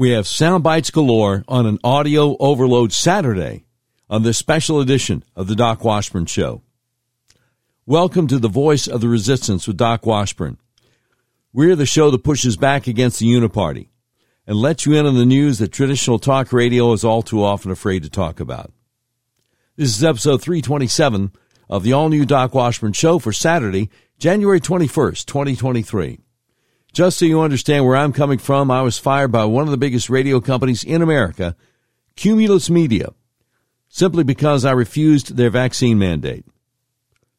We have sound bites galore on an audio overload Saturday on this special edition of the Doc Washburn Show. Welcome to the Voice of the Resistance with Doc Washburn. We're the show that pushes back against the Uniparty and lets you in on the news that traditional talk radio is all too often afraid to talk about. This is episode 327 of the all new Doc Washburn Show for Saturday, January 21st, 2023. Just so you understand where I'm coming from, I was fired by one of the biggest radio companies in America, Cumulus Media, simply because I refused their vaccine mandate.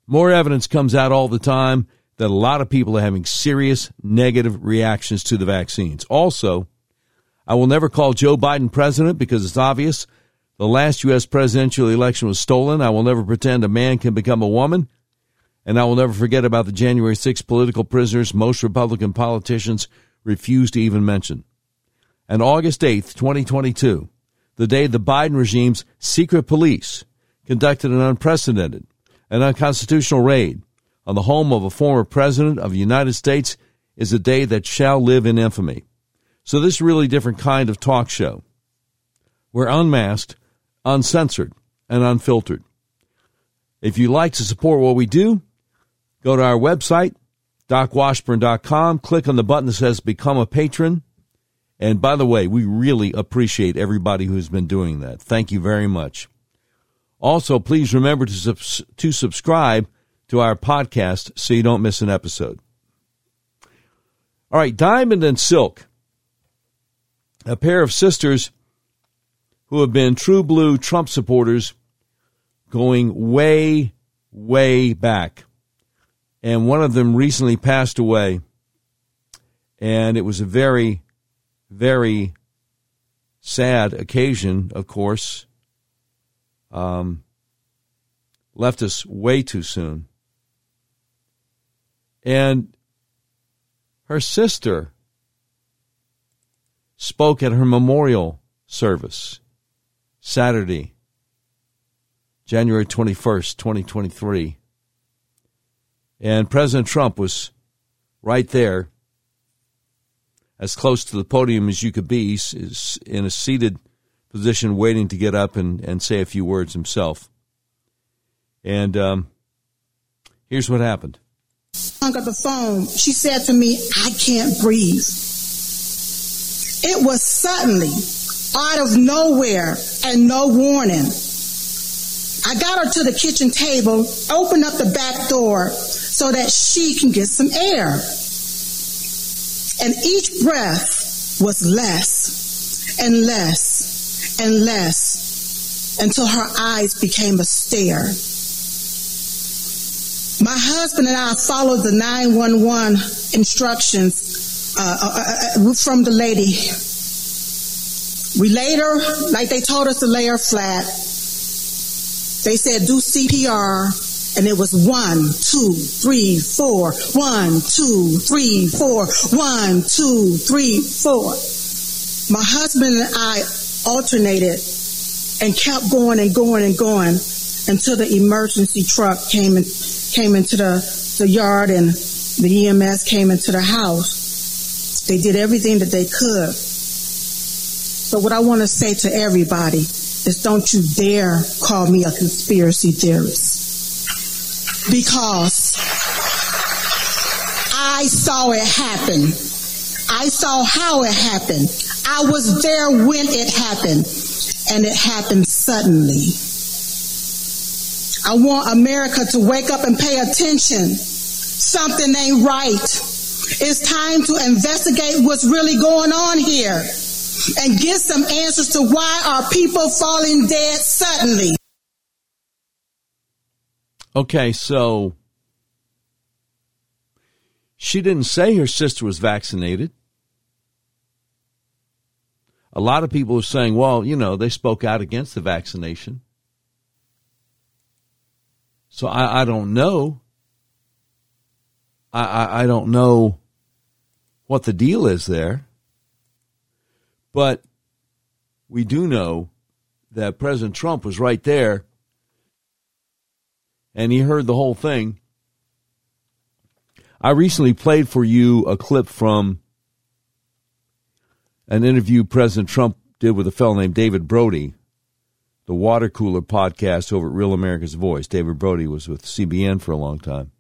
More evidence comes out all the time that a lot of people are having serious negative reactions to the vaccines. Also, I will never call Joe Biden president because it's obvious the last U.S. presidential election was stolen. I will never pretend a man can become a woman. And I will never forget about the January 6 political prisoners most Republican politicians refused to even mention. And August 8th, 2022, the day the Biden regime's secret police conducted an unprecedented and unconstitutional raid on the home of a former president of the United States, is a day that shall live in infamy. So this is really different kind of talk show. We're unmasked, uncensored, and unfiltered. If you like to support what we do, Go to our website, docwashburn.com, click on the button that says Become a Patron. And by the way, we really appreciate everybody who's been doing that. Thank you very much. Also, please remember to, subs- to subscribe to our podcast so you don't miss an episode. All right, Diamond and Silk, a pair of sisters who have been true blue Trump supporters going way, way back and one of them recently passed away. And it was a very, very sad occasion, of course. Um, left us way too soon. And her sister spoke at her memorial service Saturday, January 21st, 2023. And President Trump was right there, as close to the podium as you could be, in a seated position, waiting to get up and, and say a few words himself. And um, here's what happened. Hung up the phone. She said to me, I can't breathe. It was suddenly, out of nowhere, and no warning. I got her to the kitchen table, opened up the back door, so that she can get some air. And each breath was less and less and less until her eyes became a stare. My husband and I followed the 911 instructions uh, uh, uh, from the lady. We laid her, like they told us to lay her flat. They said do CPR and it was one, two, three, four, one, two, three, four, one, two, three, four. My husband and I alternated and kept going and going and going until the emergency truck came in, came into the, the yard and the EMS came into the house. They did everything that they could. So what I want to say to everybody is don't you dare call me a conspiracy theorist because I saw it happen. I saw how it happened. I was there when it happened, and it happened suddenly. I want America to wake up and pay attention. Something ain't right. It's time to investigate what's really going on here and get some answers to why are people falling dead suddenly. Okay, so she didn't say her sister was vaccinated. A lot of people are saying, well, you know, they spoke out against the vaccination. So I, I don't know. I, I, I don't know what the deal is there. But we do know that President Trump was right there and he heard the whole thing. I recently played for you a clip from an interview President Trump did with a fellow named David Brody, the water cooler podcast over at Real America's Voice. David Brody was with CBN for a long time.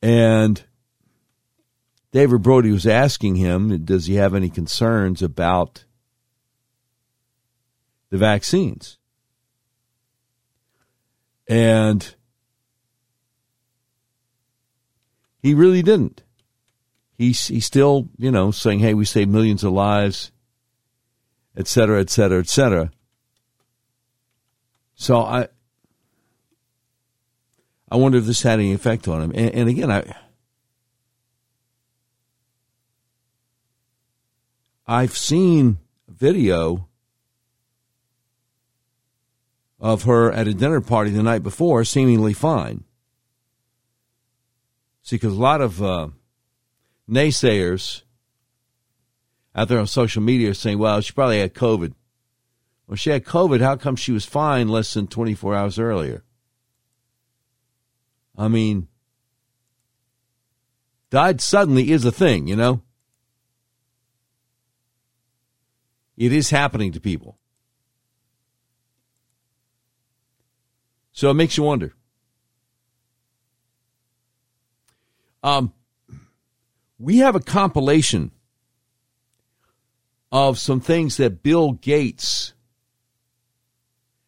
And David Brody was asking him, does he have any concerns about the vaccines? And he really didn't. He's, he's still, you know, saying, hey, we saved millions of lives, et cetera, et cetera, et cetera. So I, I wonder if this had any effect on him. And, and again, I, I've seen video of her at a dinner party the night before, seemingly fine. See, because a lot of uh, naysayers out there on social media are saying, well, she probably had COVID. Well, she had COVID. How come she was fine less than 24 hours earlier? I mean, died suddenly is a thing, you know? It is happening to people. So it makes you wonder. Um, we have a compilation of some things that Bill Gates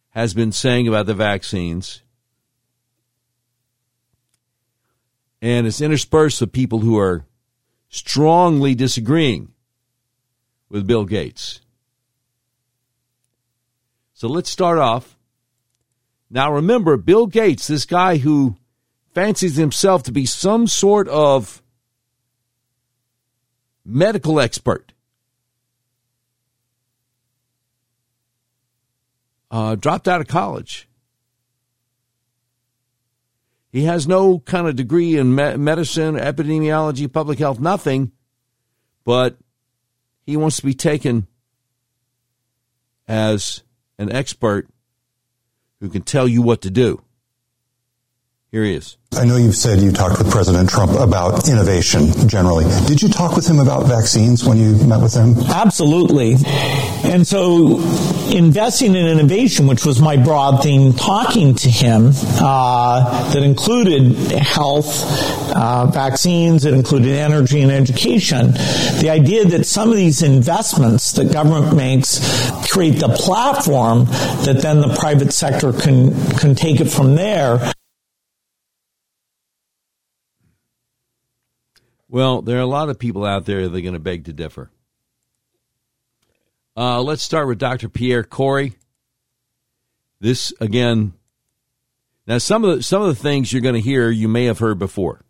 has been saying about the vaccines. And it's interspersed with people who are strongly disagreeing with Bill Gates. So let's start off. Now remember, Bill Gates, this guy who fancies himself to be some sort of medical expert, uh, dropped out of college. He has no kind of degree in me- medicine, epidemiology, public health, nothing, but he wants to be taken as an expert who can tell you what to do. Here he is. I know you've said you talked with President Trump about innovation generally. Did you talk with him about vaccines when you met with him? Absolutely. And so investing in innovation, which was my broad theme, talking to him, uh, that included health, uh, vaccines, it included energy and education. The idea that some of these investments that government makes create the platform that then the private sector can, can take it from there. Well, there are a lot of people out there that are going to beg to differ. Uh, let's start with Dr. Pierre Kory. This again. Now, some of the some of the things you're going to hear, you may have heard before,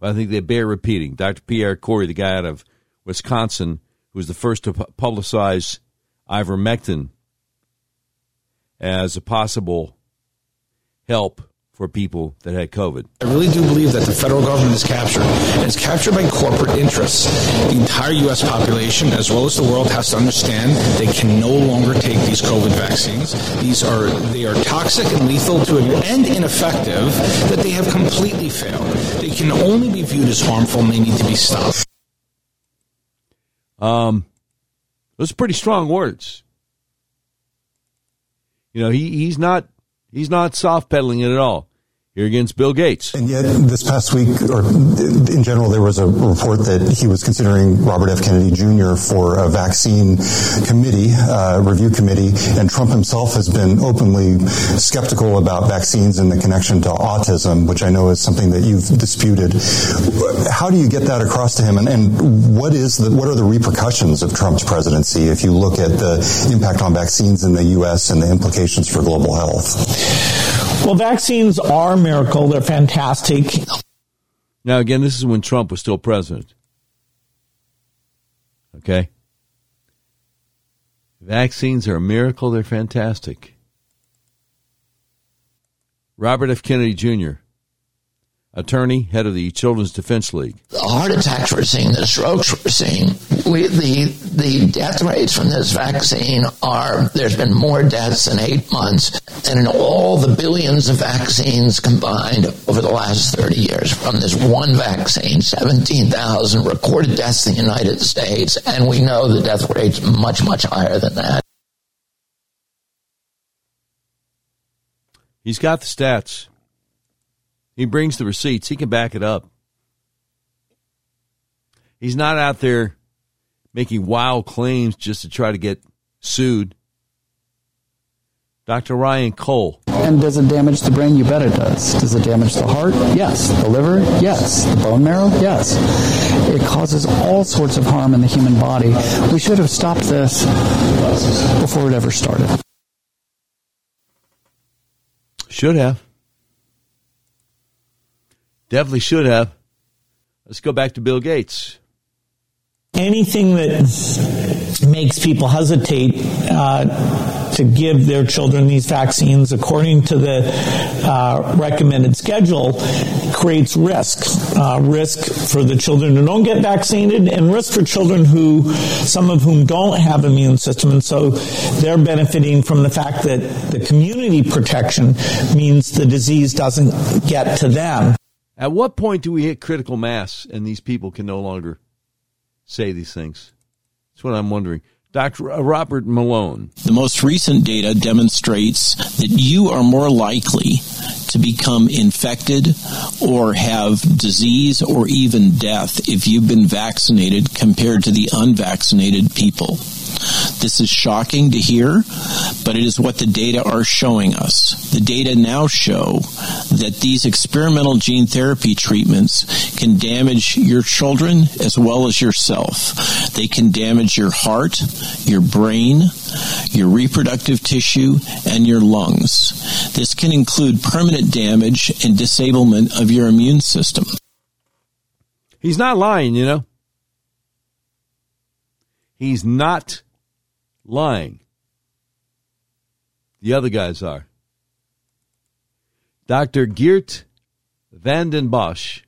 but I think they bear repeating. Dr. Pierre Kory, the guy out of Wisconsin, who was the first to publicize ivermectin as a possible help for people that had COVID. I really do believe that the federal government is captured, and it's captured by corporate interests. The entire U.S. population, as well as the world, has to understand they can no longer take these COVID vaccines. These are they are toxic and lethal to and ineffective. That they have completely failed. They can only be viewed as harmful, and they need to be stopped. Um, those are pretty strong words. You know, he, he's not He's not soft pedaling it at all. Here against Bill Gates. And yet, this past week, or in general, there was a report that he was considering Robert F. Kennedy Jr. for a vaccine committee, uh, review committee, and Trump himself has been openly skeptical about vaccines and the connection to autism, which I know is something that you've disputed. How do you get that across to him, and, and what is the what are the repercussions of Trump's presidency if you look at the impact on vaccines in the U.S. and the implications for global health? Well, vaccines are a miracle. They're fantastic. Now, again, this is when Trump was still president. Okay? Vaccines are a miracle. They're fantastic. Robert F. Kennedy Jr., attorney, head of the Children's Defense League. The heart attacks we're seeing, the strokes we're seeing, we, the the death rates from this vaccine are there's been more deaths in eight months than in all the billions of vaccines combined over the last 30 years from this one vaccine 17,000 recorded deaths in the United States and we know the death rate's much much higher than that He's got the stats. He brings the receipts. He can back it up. He's not out there making wild claims just to try to get sued. Dr. Ryan Cole. And does it damage the brain? You bet it does. Does it damage the heart? Yes. The liver? Yes. The bone marrow? Yes. It causes all sorts of harm in the human body. We should have stopped this before it ever started. Should have. Definitely should have. Let's go back to Bill Gates. Anything that makes people hesitate uh, to give their children these vaccines according to the uh, recommended schedule creates risk. Uh, risk for the children who don't get vaccinated and risk for children who, some of whom don't have immune system. And so they're benefiting from the fact that the community protection means the disease doesn't get to them. At what point do we hit critical mass and these people can no longer say these things? That's what I'm wondering. Dr. Uh, Robert Malone. The most recent data demonstrates that you are more likely to become infected or have disease or even death if you've been vaccinated compared to the unvaccinated people. This is shocking to hear, but it is what the data are showing us. The data now show that these experimental gene therapy treatments can damage your children as well as yourself. They can damage your heart, your brain, your reproductive tissue, and your lungs. This can include permanent damage and disablement of your immune system. He's not lying, you know. He's not lying. The other guys are. Dr. Geert Vanden Bossche,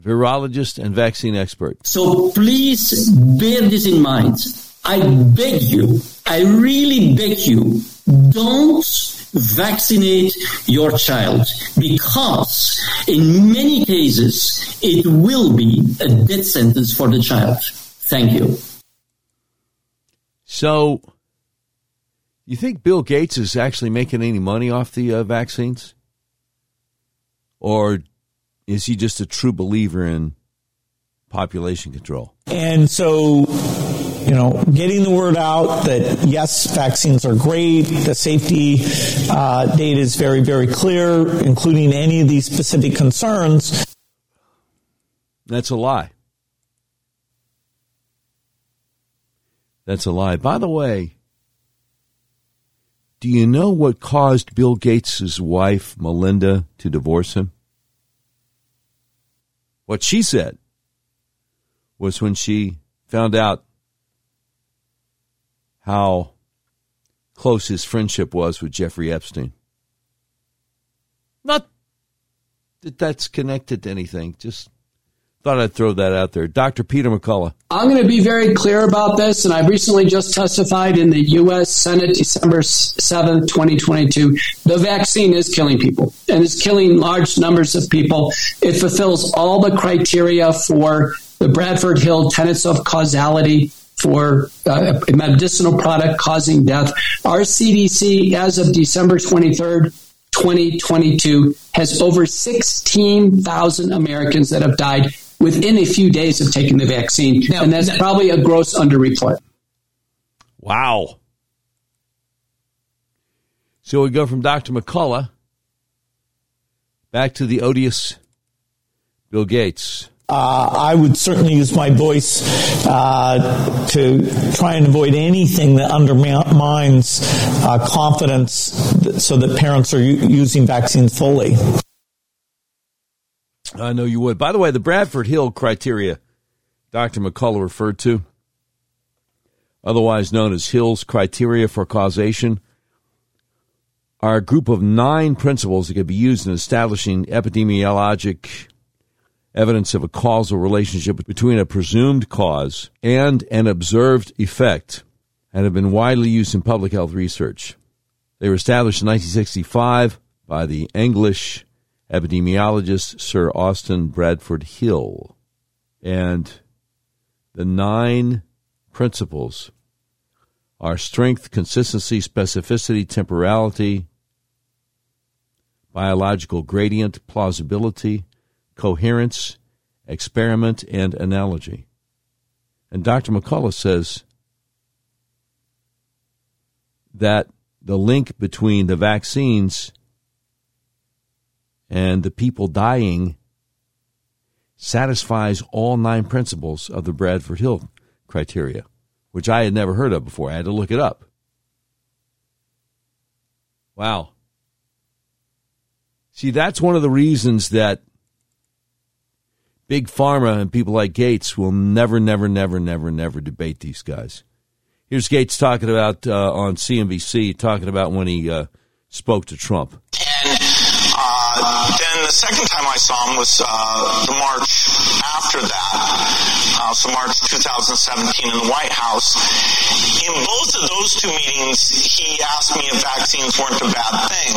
virologist and vaccine expert. So please bear this in mind. I beg you, I really beg you, don't vaccinate your child because in many cases it will be a death sentence for the child. Thank you. So, you think Bill Gates is actually making any money off the uh, vaccines? Or is he just a true believer in population control? And so, you know, getting the word out that yes, vaccines are great, the safety uh, data is very, very clear, including any of these specific concerns. That's a lie. That's a lie. By the way, do you know what caused Bill Gates' wife, Melinda, to divorce him? What she said was when she found out how close his friendship was with Jeffrey Epstein. Not that that's connected to anything, just Thought I'd throw that out there. Dr. Peter McCullough. I'm going to be very clear about this, and I recently just testified in the U.S. Senate December 7th, 2022. The vaccine is killing people, and it's killing large numbers of people. It fulfills all the criteria for the Bradford Hill tenets of causality for uh, a medicinal product causing death. Our CDC, as of December 23rd, 2022, has over 16,000 Americans that have died within a few days of taking the vaccine. Now, and that's probably a gross underreport. Wow. So we go from Dr. McCullough back to the odious Bill Gates. Uh, I would certainly use my voice uh, to try and avoid anything that undermines uh, confidence so that parents are u- using vaccines fully. I know you would. By the way, the Bradford Hill criteria Dr. McCullough referred to, otherwise known as Hill's criteria for causation, are a group of nine principles that can be used in establishing epidemiologic evidence of a causal relationship between a presumed cause and an observed effect and have been widely used in public health research. They were established in 1965 by the English epidemiologist Sir Austin Bradford Hill. And the nine principles are strength, consistency, specificity, temporality, biological gradient, plausibility, coherence, experiment, and analogy. And Dr. McCullough says that the link between the vaccines and the people dying satisfies all nine principles of the Bradford Hill criteria, which I had never heard of before. I had to look it up. Wow. See, that's one of the reasons that big pharma and people like Gates will never, never, never, never, never debate these guys. Here's Gates talking about uh, on CNBC, talking about when he uh, spoke to Trump. Then the second time I saw him was uh, the March after that, uh, so March 2017 in the White House. In both of those two meetings, he asked me if vaccines weren't a bad thing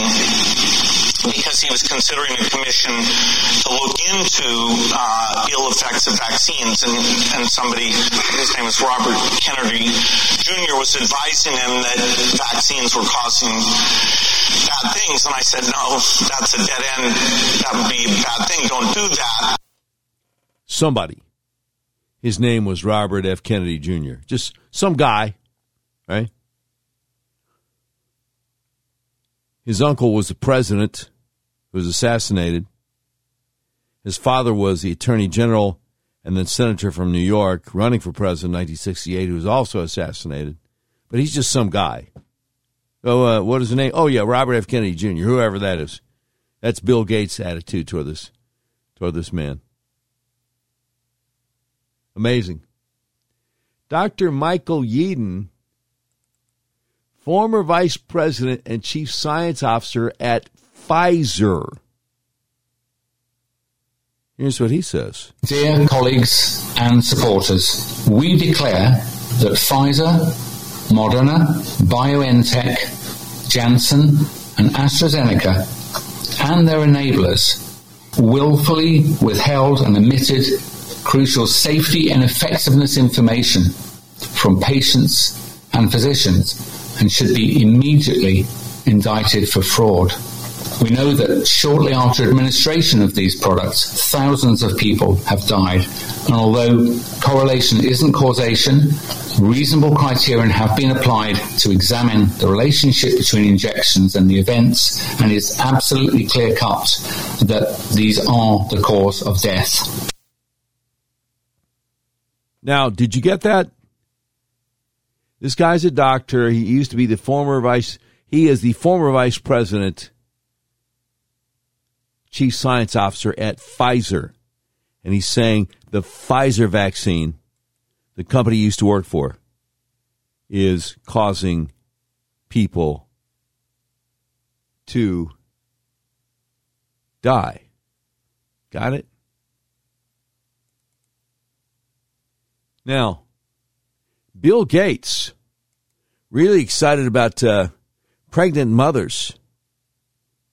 because he was considering a commission to look into uh, ill effects of vaccines. And, and somebody, his name is Robert Kennedy Jr., was advising him that vaccines were causing bad things. And I said, no, that's a dead end. That would be a bad thing. Don't do that. Somebody. His name was Robert F. Kennedy Jr. Just some guy, right? His uncle was the president who was assassinated. His father was the attorney general and then senator from New York, running for president in 1968, who was also assassinated. But he's just some guy. Oh, uh, what is his name? Oh, yeah, Robert F. Kennedy Jr., whoever that is. That's Bill Gates' attitude toward this, toward this man. Amazing. Dr. Michael Yeadon, former vice president and chief science officer at Pfizer. Here's what he says Dear colleagues and supporters, we declare that Pfizer, Moderna, BioNTech, Janssen, and AstraZeneca and their enablers willfully withheld and omitted crucial safety and effectiveness information from patients and physicians and should be immediately indicted for fraud. We know that shortly after administration of these products, thousands of people have died. And although correlation isn't causation, reasonable criterion have been applied to examine the relationship between injections and the events, and it's absolutely clear cut that these are the cause of death. Now, did you get that? This guy's a doctor. He used to be the former vice. He is the former vice president chief science officer at Pfizer. And he's saying the Pfizer vaccine, the company he used to work for, is causing people to die. Got it? Now, Bill Gates, really excited about uh, pregnant mothers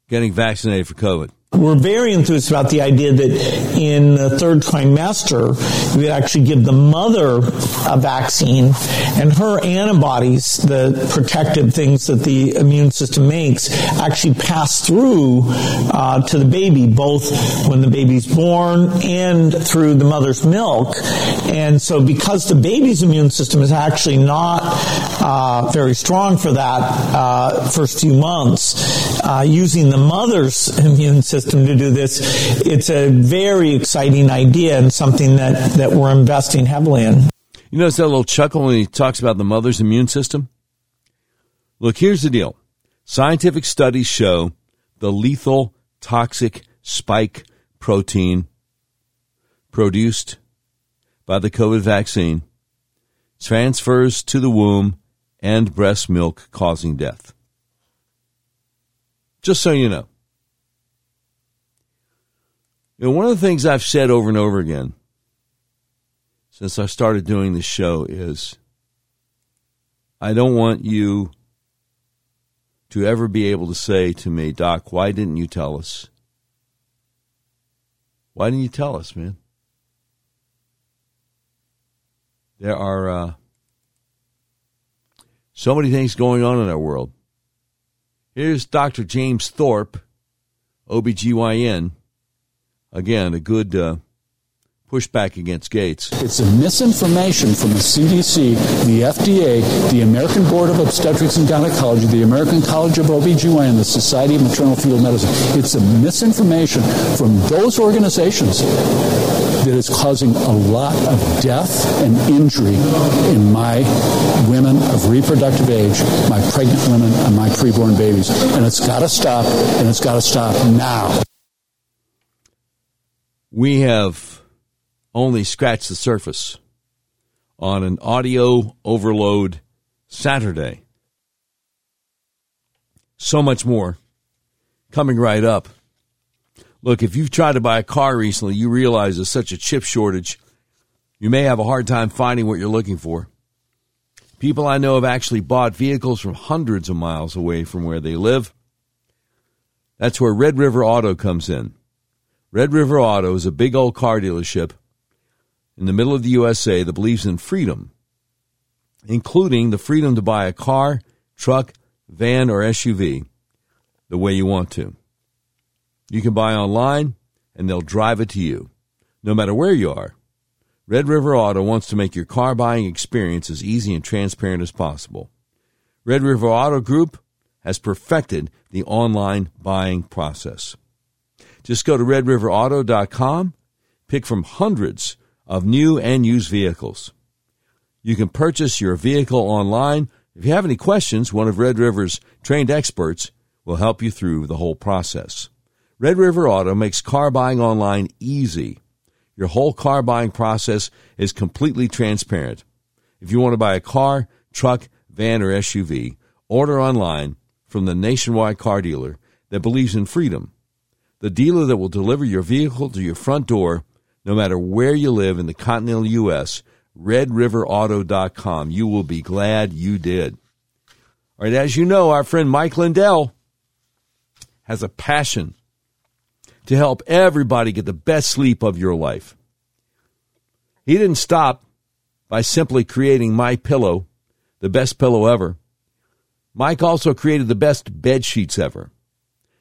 getting vaccinated for COVID we're very enthused about the idea that in the third trimester, we would actually give the mother a vaccine and her antibodies, the protective things that the immune system makes, actually pass through uh, to the baby, both when the baby's born and through the mother's milk. And so because the baby's immune system is actually not uh, very strong for that uh, first few months, uh, using the mother's immune system to do this. It's a very exciting idea and something that, that we're investing heavily in. You notice that little chuckle when he talks about the mother's immune system? Look, here's the deal. Scientific studies show the lethal toxic spike protein produced by the COVID vaccine transfers to the womb and breast milk, causing death. Just so you know. You know, one of the things I've said over and over again since I started doing this show is I don't want you to ever be able to say to me, Doc, why didn't you tell us? Why didn't you tell us, man? There are uh, so many things going on in our world. Here's Dr. James Thorpe, OBGYN. Again, a good uh, pushback against Gates. It's a misinformation from the CDC, the FDA, the American Board of Obstetrics and Gynecology, the American College of OBGYN, the Society of Maternal Fetal Medicine. It's a misinformation from those organizations that is causing a lot of death and injury in my women of reproductive age, my pregnant women, and my preborn babies. And it's got to stop, and it's got to stop now. We have only scratch the surface on an audio overload Saturday. So much more coming right up. Look, if you've tried to buy a car recently, you realize there's such a chip shortage, you may have a hard time finding what you're looking for. People I know have actually bought vehicles from hundreds of miles away from where they live. That's where Red River Auto comes in. Red River Auto is a big old car dealership in the middle of the USA that believes in freedom, including the freedom to buy a car, truck, van, or SUV the way you want to. You can buy online and they'll drive it to you, no matter where you are. Red River Auto wants to make your car buying experience as easy and transparent as possible. Red River Auto Group has perfected the online buying process. Just go to redriverauto.com, pick from hundreds of new and used vehicles. You can purchase your vehicle online. If you have any questions, one of Red River's trained experts will help you through the whole process. Red River Auto makes car buying online easy. Your whole car buying process is completely transparent. If you want to buy a car, truck, van, or SUV, order online from the nationwide car dealer that believes in freedom. The dealer that will deliver your vehicle to your front door no matter where you live in the continental U.S., redriverauto.com. You will be glad you did. All right, as you know, our friend Mike Lindell has a passion to help everybody get the best sleep of your life. He didn't stop by simply creating my pillow, the best pillow ever. Mike also created the best bed sheets ever.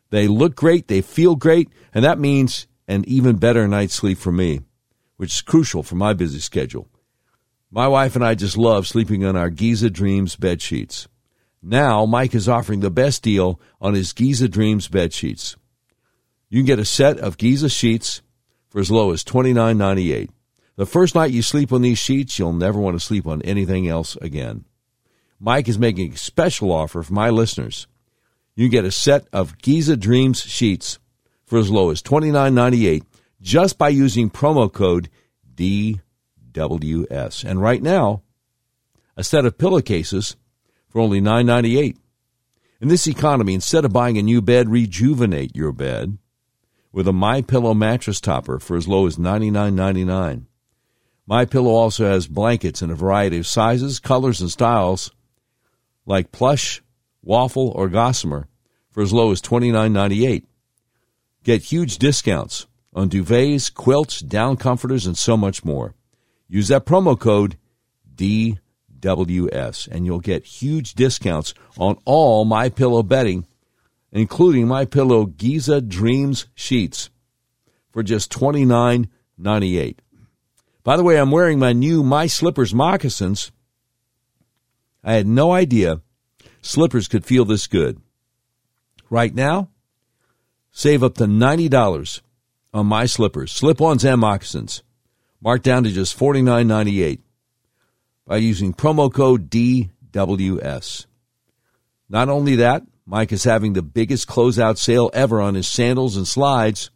They look great, they feel great, and that means an even better night's sleep for me, which is crucial for my busy schedule. My wife and I just love sleeping on our Giza Dreams bed sheets. Now, Mike is offering the best deal on his Giza Dreams bed sheets. You can get a set of Giza sheets for as low as $29.98. The first night you sleep on these sheets, you'll never want to sleep on anything else again. Mike is making a special offer for my listeners. You can get a set of Giza Dreams sheets for as low as $29.98 just by using promo code DWS. And right now, a set of pillowcases for only $9.98. In this economy, instead of buying a new bed, rejuvenate your bed with a My Pillow mattress topper for as low as $99.99. My Pillow also has blankets in a variety of sizes, colors, and styles, like plush, waffle, or gossamer, for as low as $29.98. Get huge discounts on duvets, quilts, down comforters, and so much more. Use that promo code DWS and you'll get huge discounts on all my pillow bedding, including my pillow Giza Dreams sheets for just $29.98. By the way, I'm wearing my new My Slippers moccasins. I had no idea slippers could feel this good. Right now, Save up to $90 on my slippers, slip ons, and moccasins. Marked down to just $49.98 by using promo code DWS. Not only that, Mike is having the biggest closeout sale ever on his sandals and slides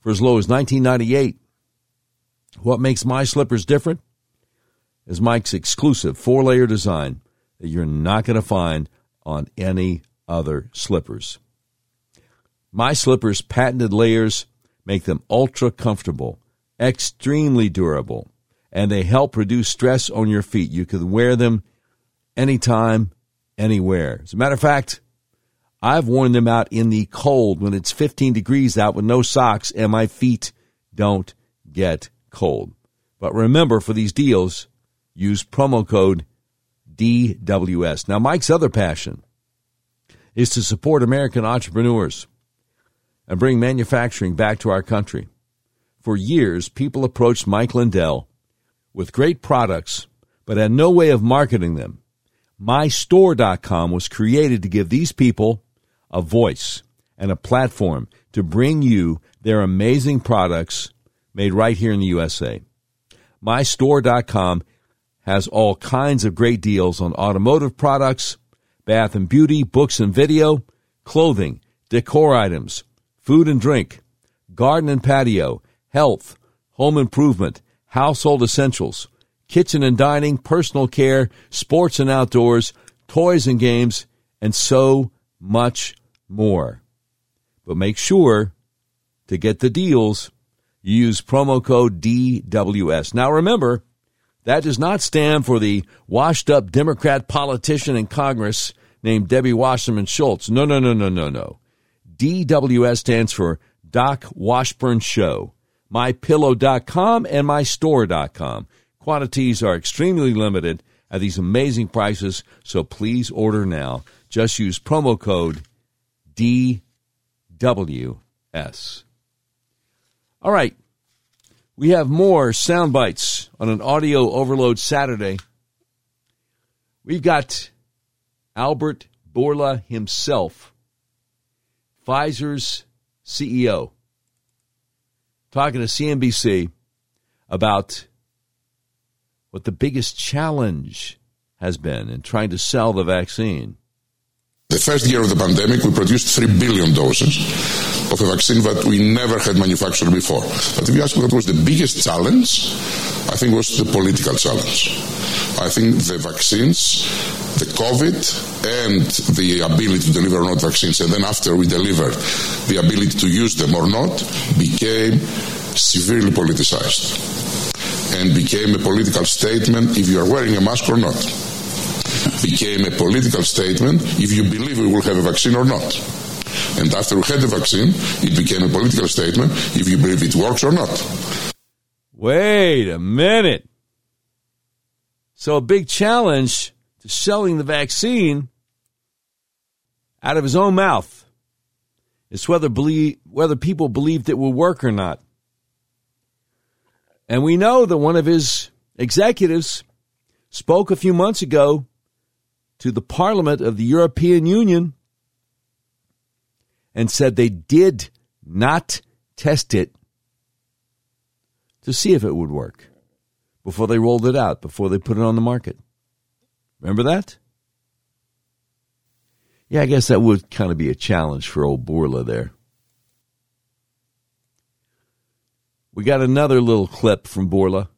for as low as $19.98. What makes my slippers different is Mike's exclusive four layer design that you're not going to find on any other slippers. My Slippers patented layers make them ultra comfortable, extremely durable, and they help reduce stress on your feet. You can wear them anytime, anywhere. As a matter of fact, I've worn them out in the cold when it's 15 degrees out with no socks and my feet don't get cold. But remember, for these deals, use promo code DWS. Now, Mike's other passion is to support American entrepreneurs and bring manufacturing back to our country. For years, people approached Mike Lindell with great products, but had no way of marketing them. MyStore.com was created to give these people a voice and a platform to bring you their amazing products made right here in the USA. MyStore.com has all kinds of great deals on automotive products, bath and beauty, books and video, clothing, decor items, food and drink, garden and patio, health, home improvement, household essentials, kitchen and dining, personal care, sports and outdoors, toys and games, and so much more. But make sure to get the deals, use promo code DWS. Now remember, that does not stand for the washed up Democrat politician in Congress named Debbie Wasserman Schultz. No, no, no, no, no, no. DWS stands for Doc Washburn Show. MyPillow.com and MyStore.com. Quantities are extremely limited at these amazing prices, so please order now. Just use promo code DWS. All right. We have more sound bites on an audio overload Saturday. We've got Albert Bourla himself, Pfizer's CEO, talking to CNBC about what the biggest challenge has been in trying to sell the vaccine. The first year of the pandemic, we produced 3 billion doses of a vaccine that we never had manufactured before. But if you ask what was the biggest challenge, I think was the political challenge. I think the vaccines, the COVID, and the ability to deliver or not vaccines, and then after we delivered, the ability to use them or not, became severely politicized and became a political statement if you are wearing a mask or not. Became a political statement if you believe we will have a vaccine or not. And after we had the vaccine, it became a political statement if you believe it works or not. Wait a minute. So, a big challenge to selling the vaccine out of his own mouth is whether, believe, whether people believed it will work or not. And we know that one of his executives spoke a few months ago to the Parliament of the European Union and said they did not test it to see if it would work before they rolled it out, before they put it on the market. Remember that? Yeah, I guess that would kind of be a challenge for old Bourla there. We got another little clip from Bourla.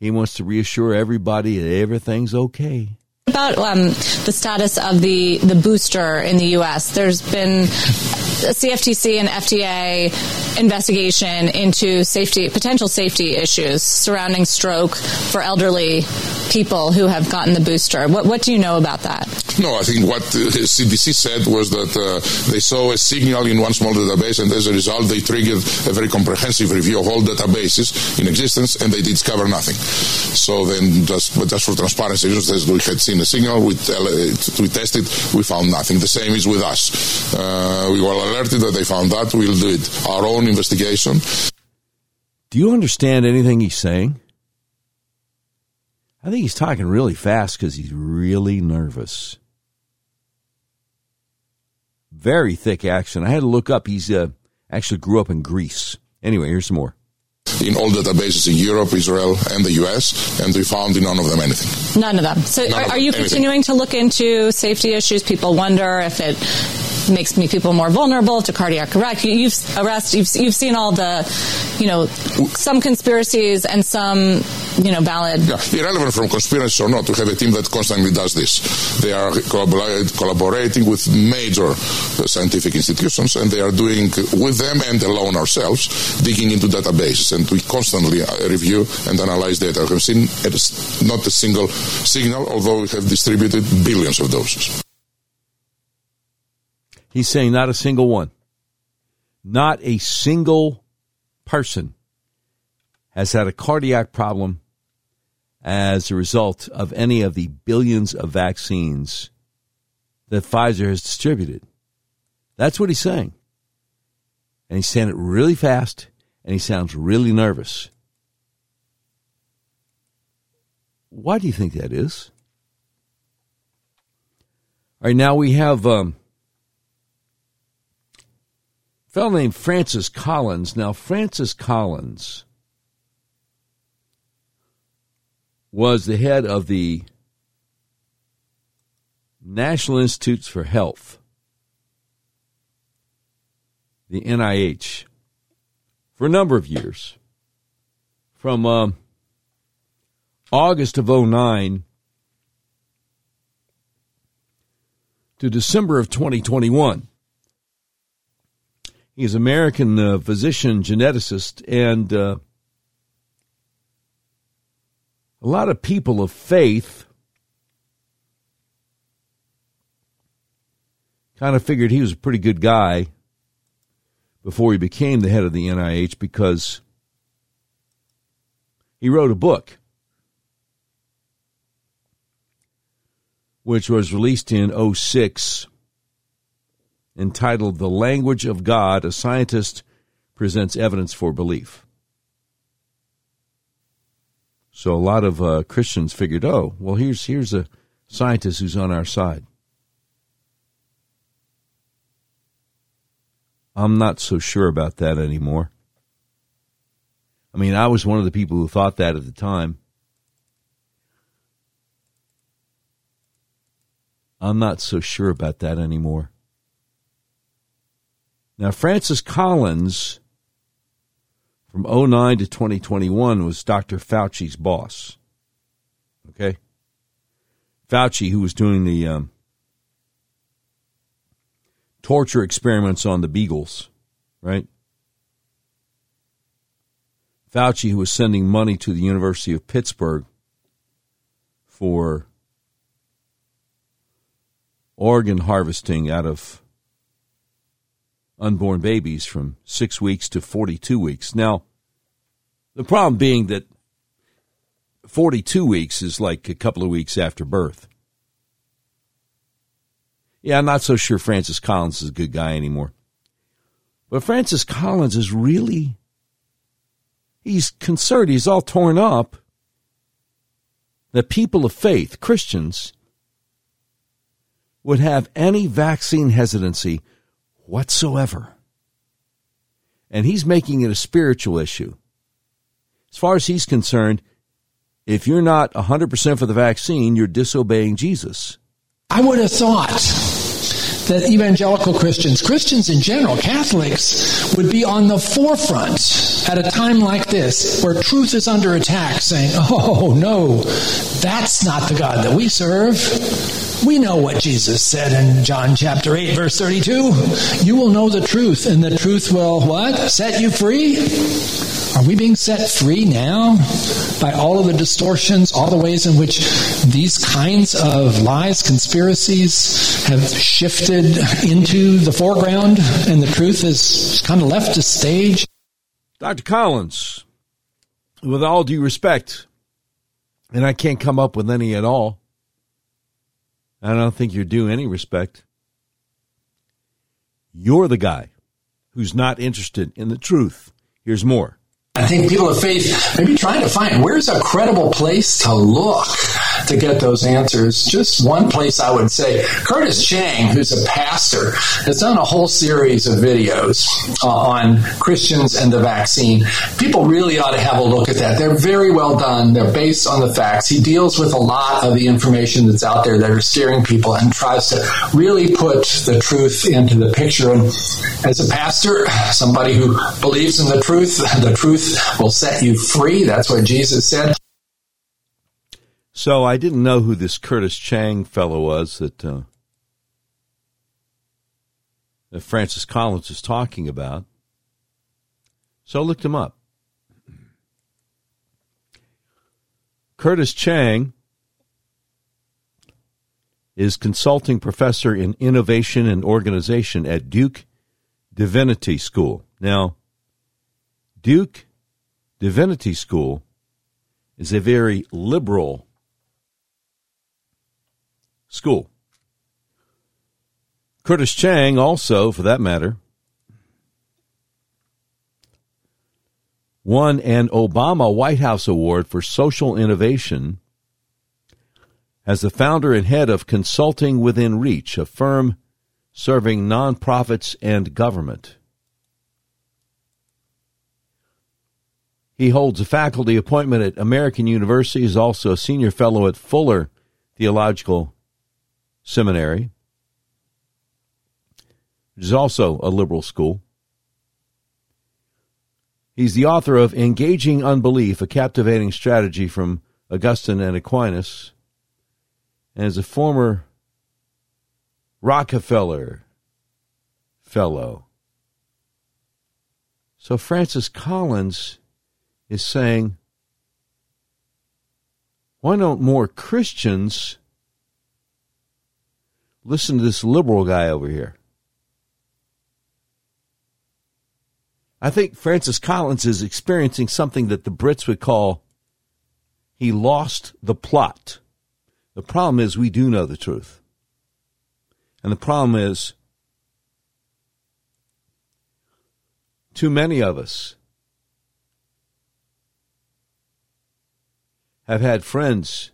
He wants to reassure everybody that everything's okay about um, the status of the, the booster in the U.S. There's been a CFTC and FDA investigation into safety, potential safety issues surrounding stroke for elderly people who have gotten the booster. What, what do you know about that? No, I think what CDC said was that uh, they saw a signal in one small database, and as a result, they triggered a very comprehensive review of all databases in existence, and they discovered nothing. So then, just, but just for transparency reasons, we had seen a signal, we, tell, we tested, we found nothing. The same is with us. Uh, we were alerted that they found that. We'll do it. Our own investigation. Do you understand anything he's saying? I think he's talking really fast because he's really nervous. Very thick accent. I had to look up. He's uh, actually grew up in Greece. Anyway, here's some more in all databases in Europe, Israel, and the US, and we found in none of them anything. None of them. So, are, are, you anything. continuing to look into safety issues? People wonder if it makes me people more vulnerable to cardiac arrest. You've arrest. You've you've seen all the, you know, some conspiracies and some, you know, valid. Yeah, irrelevant from conspiracy or not, we have a team that constantly does this. They are collaborating with major scientific institutions, and they are doing with them and alone ourselves, digging into databases, and we constantly uh, review and analyze data. We have seen not a single signal, although we have distributed billions of doses. He's saying not a single one. Not a single person has had a cardiac problem as a result of any of the billions of vaccines that Pfizer has distributed. That's what he's saying. And he's saying it really fast and he sounds really nervous. Why do you think that is? All right, now we have um, a fellow named Francis Collins. Now, Francis Collins was the head of the National Institutes for Health, the NIH, for a number of years. From um, August of 09 to December of 2021. He's an American uh, physician geneticist, and uh, a lot of people of faith kind of figured he was a pretty good guy before he became the head of the NIH because he wrote a book which was released in 06 entitled The Language of God A Scientist Presents Evidence for Belief. So a lot of uh, Christians figured, oh, well, here's, here's a scientist who's on our side. I'm not so sure about that anymore. I mean, I was one of the people who thought that at the time. I'm not so sure about that anymore. Now, Francis Collins from 09 to 2021 was Dr. Fauci's boss. Okay? Fauci, who was doing the um, torture experiments on the Beagles, right? Fauci, who was sending money to the University of Pittsburgh for organ harvesting out of unborn babies from six weeks to 42 weeks. Now, the problem being that 42 weeks is like a couple of weeks after birth. Yeah, I'm not so sure Francis Collins is a good guy anymore. But Francis Collins is really, he's concerned, he's all torn up that people of faith, Christians, would have any vaccine hesitancy whatsoever. And he's making it a spiritual issue. As far as he's concerned, if you're not 100% for the vaccine, you're disobeying Jesus. I would have thought that evangelical Christians, Christians in general, Catholics, would be on the forefront at a time like this where truth is under attack, saying, Oh, no, that's not the God that we serve. We know what Jesus said in John chapter 8, verse 32. You will know the truth, and the truth will what? Set you free? Are we being set free now by all of the distortions, all the ways in which these kinds of lies, conspiracies have shifted into the foreground and the truth is kind of left to stage? Dr. Collins, with all due respect, and I can't come up with any at all, I don't think you're due any respect. You're the guy who's not interested in the truth. Here's more. I think people of faith may be trying to find where's a credible place to look to get those answers. Just one place I would say Curtis Chang, who's a pastor, has done a whole series of videos uh, on Christians and the vaccine. People really ought to have a look at that. They're very well done. They're based on the facts. He deals with a lot of the information that's out there that are scaring people and tries to really put the truth into the picture. And as a pastor, somebody who believes in the truth, the truth will set you free. That's what Jesus said. So I didn't know who this Curtis Chang fellow was that uh, that Francis Collins is talking about. So I looked him up. Curtis Chang is consulting professor in innovation and organization at Duke Divinity School. Now, Duke Divinity School is a very liberal school. Curtis Chang, also, for that matter, won an Obama White House Award for Social Innovation as the founder and head of Consulting Within Reach, a firm serving nonprofits and government. He holds a faculty appointment at American University, is also a senior fellow at Fuller Theological Seminary, which is also a liberal school. He's the author of Engaging Unbelief, a captivating strategy from Augustine and Aquinas, and is a former Rockefeller Fellow. So Francis Collins is saying, why don't more Christians listen to this liberal guy over here? I think Francis Collins is experiencing something that the Brits would call he lost the plot. The problem is we do know the truth. And the problem is too many of us have had friends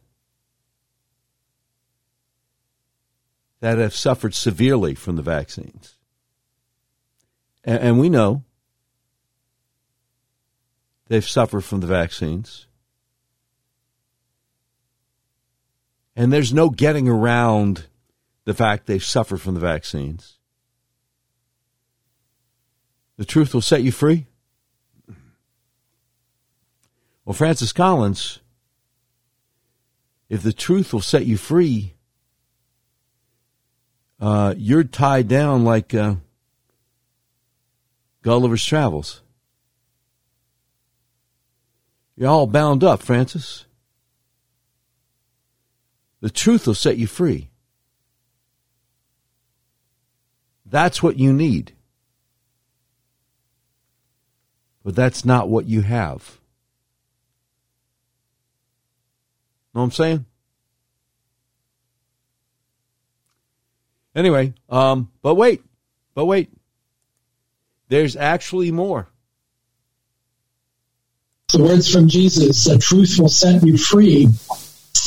that have suffered severely from the vaccines. And, and we know they've suffered from the vaccines. And there's no getting around the fact they've suffered from the vaccines. The truth will set you free. Well, Francis Collins, if the truth will set you free, uh, you're tied down like uh, Gulliver's Travels. You're all bound up, Francis. The truth will set you free. That's what you need. But that's not what you have. Know what I'm saying? Anyway, um, but wait, but wait. There's actually more. The words from Jesus, the truth will set you free.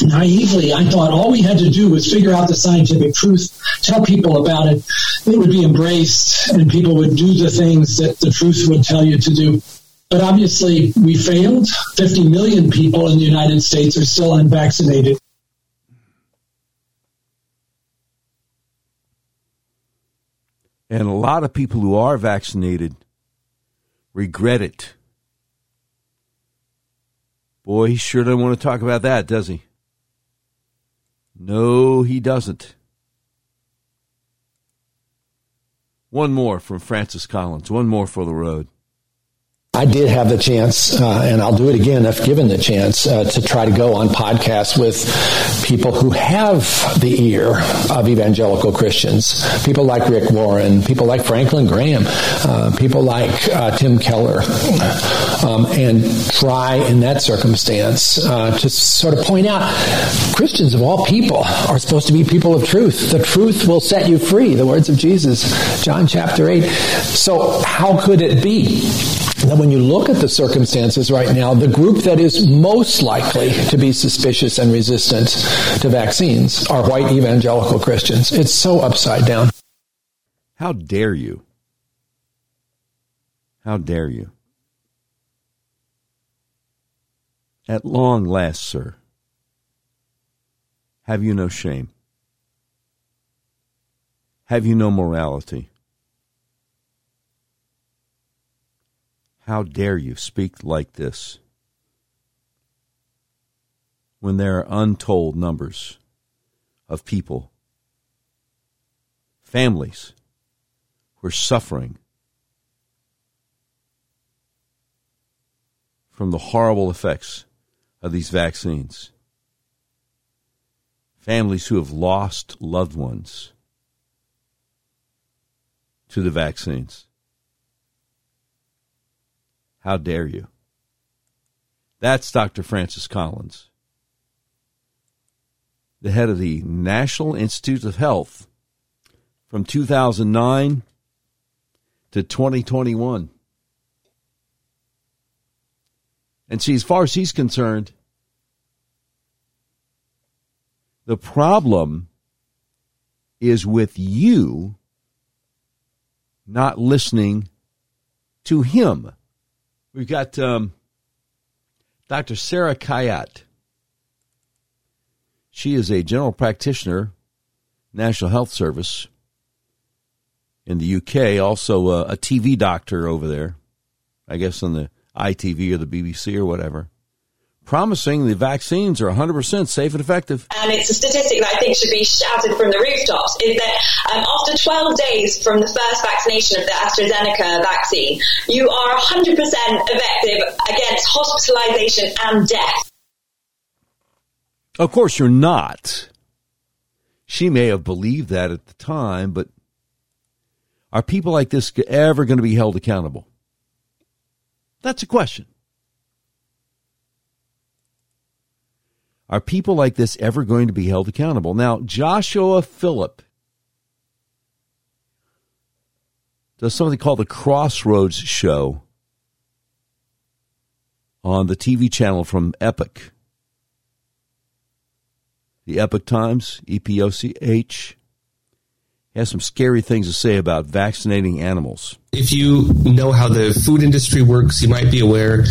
Naively, I thought all we had to do was figure out the scientific truth, tell people about it, it would be embraced, and people would do the things that the truth would tell you to do. But obviously, we failed. 50 million people in the United States are still unvaccinated. And a lot of people who are vaccinated regret it. Boy, he sure doesn't want to talk about that, does he? No, he doesn't. One more from Francis Collins. One more for the road. I did have the chance, uh, and I'll do it again if given the chance, uh, to try to go on podcasts with people who have the ear of evangelical Christians. People like Rick Warren, people like Franklin Graham, uh, people like uh, Tim Keller, um, and try in that circumstance uh, to sort of point out Christians of all people are supposed to be people of truth. The truth will set you free, the words of Jesus, John chapter 8. So, how could it be? That when you look at the circumstances right now, the group that is most likely to be suspicious and resistant to vaccines are white evangelical Christians. It's so upside down. How dare you? How dare you? At long last, sir, have you no shame? Have you no morality? How dare you speak like this when there are untold numbers of people, families, who are suffering from the horrible effects of these vaccines? Families who have lost loved ones to the vaccines. How dare you? That's Dr. Francis Collins, the head of the National Institute of Health from 2009 to 2021. And see, as far as he's concerned, the problem is with you not listening to him. We've got um, Dr. Sara Kayat. She is a general practitioner, National Health Service in the UK, also a, a TV doctor over there, I guess on the ITV or the BBC or whatever promising the vaccines are 100% safe and effective. And it's a statistic that I think should be shouted from the rooftops is that um, after 12 days from the first vaccination of the AstraZeneca vaccine, you are 100% effective against hospitalization and death. Of course, you're not. She may have believed that at the time, but are people like this ever going to be held accountable? That's a question. Are people like this ever going to be held accountable? Now, Joshua Philipp does something called the Crossroads Show on the TV channel from Epoch. The Epoch Times, E P O C H, has some scary things to say about vaccinating animals. If you know how the food industry works, you might be aware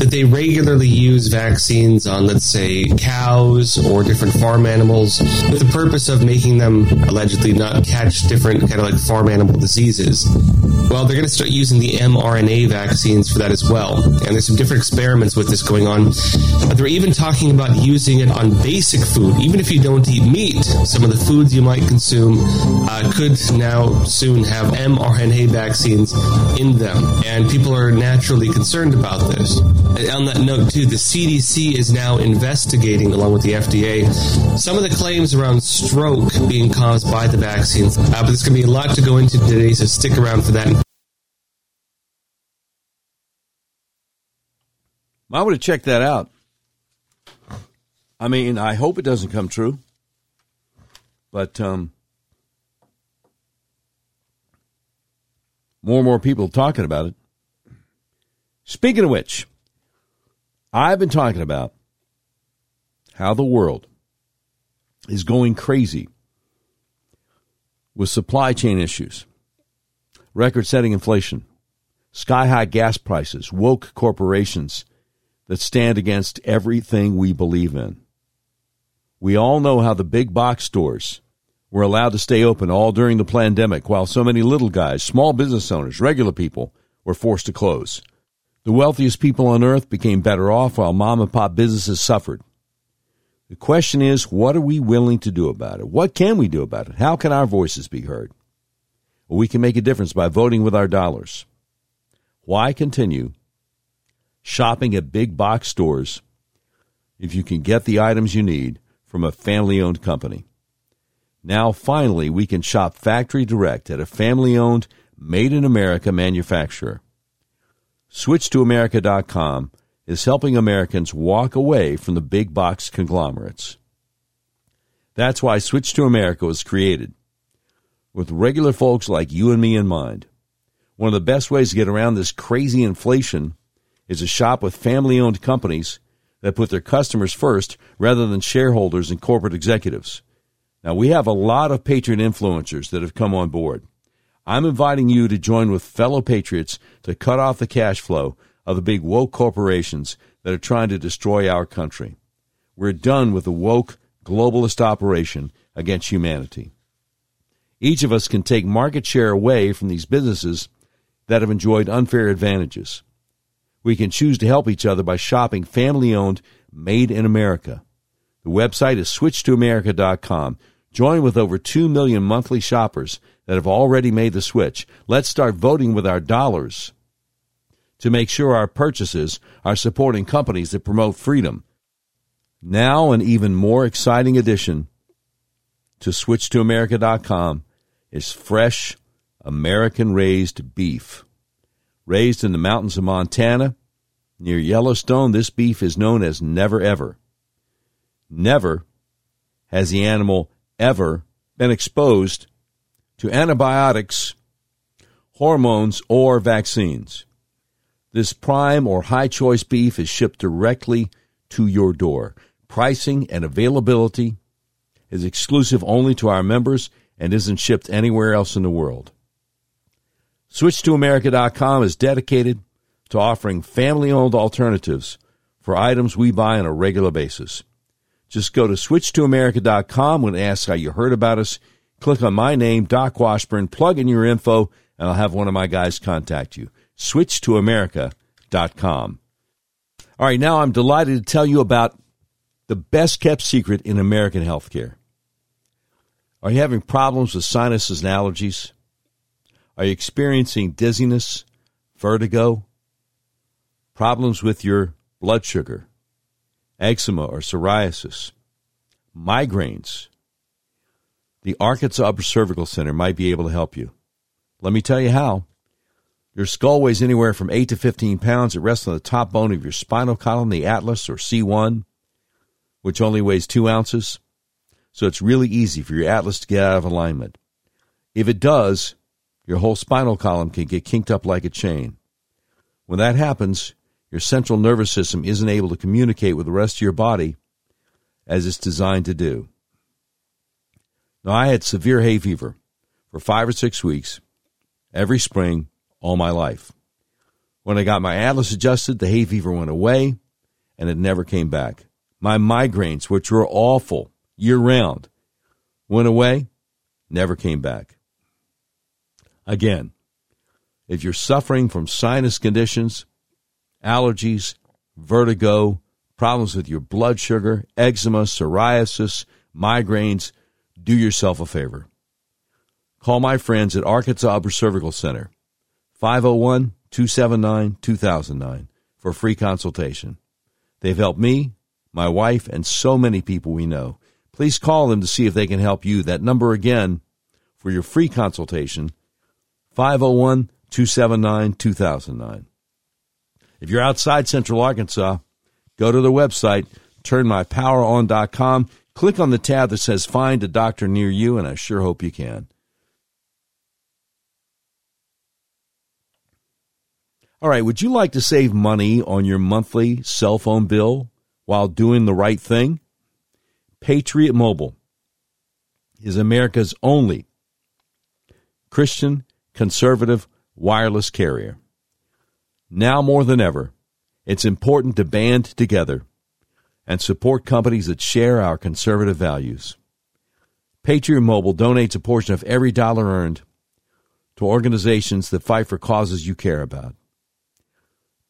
that they regularly use vaccines on, let's say, cows or different farm animals with the purpose of making them allegedly not catch different kind of like farm animal diseases. Well, they're going to start using the mRNA vaccines for that as well. And there's some different experiments with this going on. But they're even talking about using it on basic food. Even if you don't eat meat, some of the foods you might consume uh, could now soon have mRNA vaccines in them, and people are naturally concerned about this. On that note, too, the CDC is now investigating, along with the FDA, some of the claims around stroke being caused by the vaccines. Uh, but there's going to be a lot to go into today, so stick around for that. I would have checked that out. I mean, I hope it doesn't come true. But um, more and more people talking about it. Speaking of which, I've been talking about how the world is going crazy with supply chain issues, record setting inflation, sky high gas prices, woke corporations that stand against everything we believe in. We all know how the big box stores were allowed to stay open all during the pandemic, while so many little guys, small business owners, regular people were forced to close. The wealthiest people on earth became better off while mom and pop businesses suffered. The question is, what are we willing to do about it? What can we do about it? How can our voices be heard? Well, we can make a difference by voting with our dollars. Why continue shopping at big box stores if you can get the items you need from a family owned company? Now, finally, we can shop factory direct at a family owned, made in America manufacturer. SwitchToAmerica.com is helping Americans walk away from the big box conglomerates. That's why Switch to America was created, with regular folks like you and me in mind. One of the best ways to get around this crazy inflation is to shop with family owned companies that put their customers first rather than shareholders and corporate executives. Now, we have a lot of Patriot influencers that have come on board. I'm inviting you to join with fellow patriots to cut off the cash flow of the big woke corporations that are trying to destroy our country. We're done with the woke globalist operation against humanity. Each of us can take market share away from these businesses that have enjoyed unfair advantages. We can choose to help each other by shopping family owned, made in America. The website is switchtoamerica.com. Join with over 2 million monthly shoppers that have already made the switch. Let's start voting with our dollars to make sure our purchases are supporting companies that promote freedom. Now, an even more exciting addition to switchtoamerica.com is fresh American raised beef. Raised in the mountains of Montana, near Yellowstone, this beef is known as Never Ever. Never has the animal ever been exposed to antibiotics, hormones, or vaccines. This prime or high choice beef is shipped directly to your door. Pricing and availability is exclusive only to our members and isn't shipped anywhere else in the world. SwitchToAmerica.com is dedicated to offering family owned alternatives for items we buy on a regular basis. Just go to SwitchToAmerica.com when asks how you heard about us. Click on my name, Doc Washburn, plug in your info, and I'll have one of my guys contact you. SwitchToAmerica.com. All right, now I'm delighted to tell you about the best kept secret in American healthcare. Are you having problems with sinuses and allergies? Are you experiencing dizziness, vertigo, problems with your blood sugar, eczema or psoriasis, migraines? The Arkansas Upper Cervical Center might be able to help you. Let me tell you how. Your skull weighs anywhere from 8 to 15 pounds. It rests on the top bone of your spinal column, the atlas or C1, which only weighs 2 ounces. So it's really easy for your atlas to get out of alignment. If it does, your whole spinal column can get kinked up like a chain. When that happens, your central nervous system isn't able to communicate with the rest of your body as it's designed to do. Now, I had severe hay fever for five or six weeks every spring all my life. When I got my atlas adjusted, the hay fever went away and it never came back. My migraines, which were awful year round, went away, never came back. Again, if you're suffering from sinus conditions, allergies, vertigo, problems with your blood sugar, eczema, psoriasis, migraines, do yourself a favor. Call my friends at Arkansas Upper Cervical Center, 501 279 2009, for free consultation. They've helped me, my wife, and so many people we know. Please call them to see if they can help you. That number again for your free consultation, 501 279 2009. If you're outside Central Arkansas, go to the website, turnmypoweron.com, click on the tab that says Find a Doctor Near You, and I sure hope you can. All right, would you like to save money on your monthly cell phone bill while doing the right thing? Patriot Mobile is America's only Christian conservative wireless carrier. Now more than ever, it's important to band together and support companies that share our conservative values. Patriot Mobile donates a portion of every dollar earned to organizations that fight for causes you care about.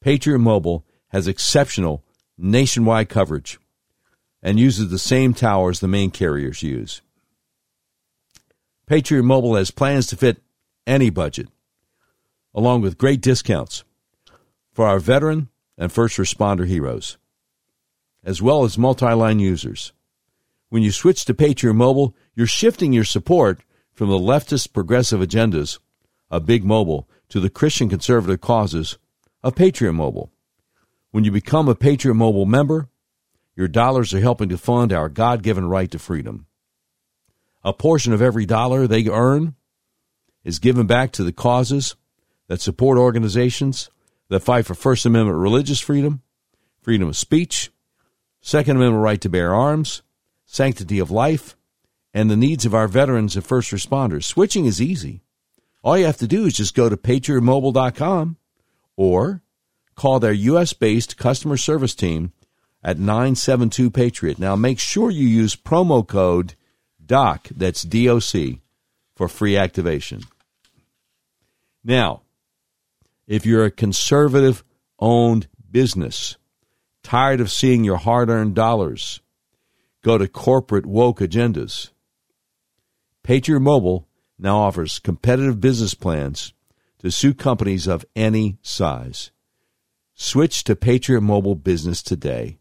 Patriot Mobile has exceptional nationwide coverage and uses the same towers the main carriers use. Patriot Mobile has plans to fit any budget, along with great discounts for our veteran and first responder heroes, as well as multi line users. When you switch to Patriot Mobile, you're shifting your support from the leftist progressive agendas of Big Mobile to the Christian conservative causes of Patriot Mobile. When you become a Patriot Mobile member, your dollars are helping to fund our God given right to freedom. A portion of every dollar they earn is given back to the causes that support organizations that fight for First Amendment religious freedom, freedom of speech, Second Amendment right to bear arms, sanctity of life, and the needs of our veterans and first responders. Switching is easy. All you have to do is just go to patriotmobile.com or call their U.S. based customer service team at 972 Patriot. Now make sure you use promo code DOC, that's DOC, for free activation. Now, if you're a conservative owned business, tired of seeing your hard earned dollars go to corporate woke agendas, Patriot Mobile now offers competitive business plans to suit companies of any size. Switch to Patriot Mobile Business today.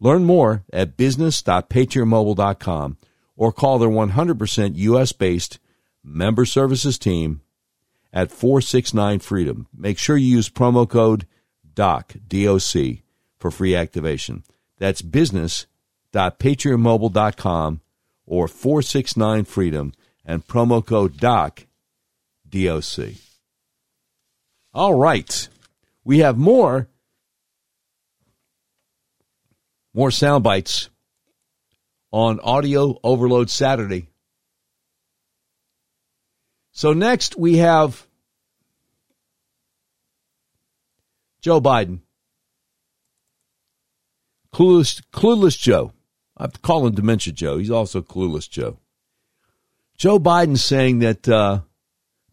Learn more at business.patriotmobile.com or call their 100% U.S. based member services team at 469 Freedom. Make sure you use promo code DOC, D-O-C, for free activation. That's business.patriotmobile.com or 469 Freedom and promo code DOC, D-O-C. All right. We have more more sound bites on Audio Overload Saturday. So next we have Joe Biden. Clueless, clueless Joe. I call him Dementia Joe. He's also Clueless Joe. Joe Biden saying that uh,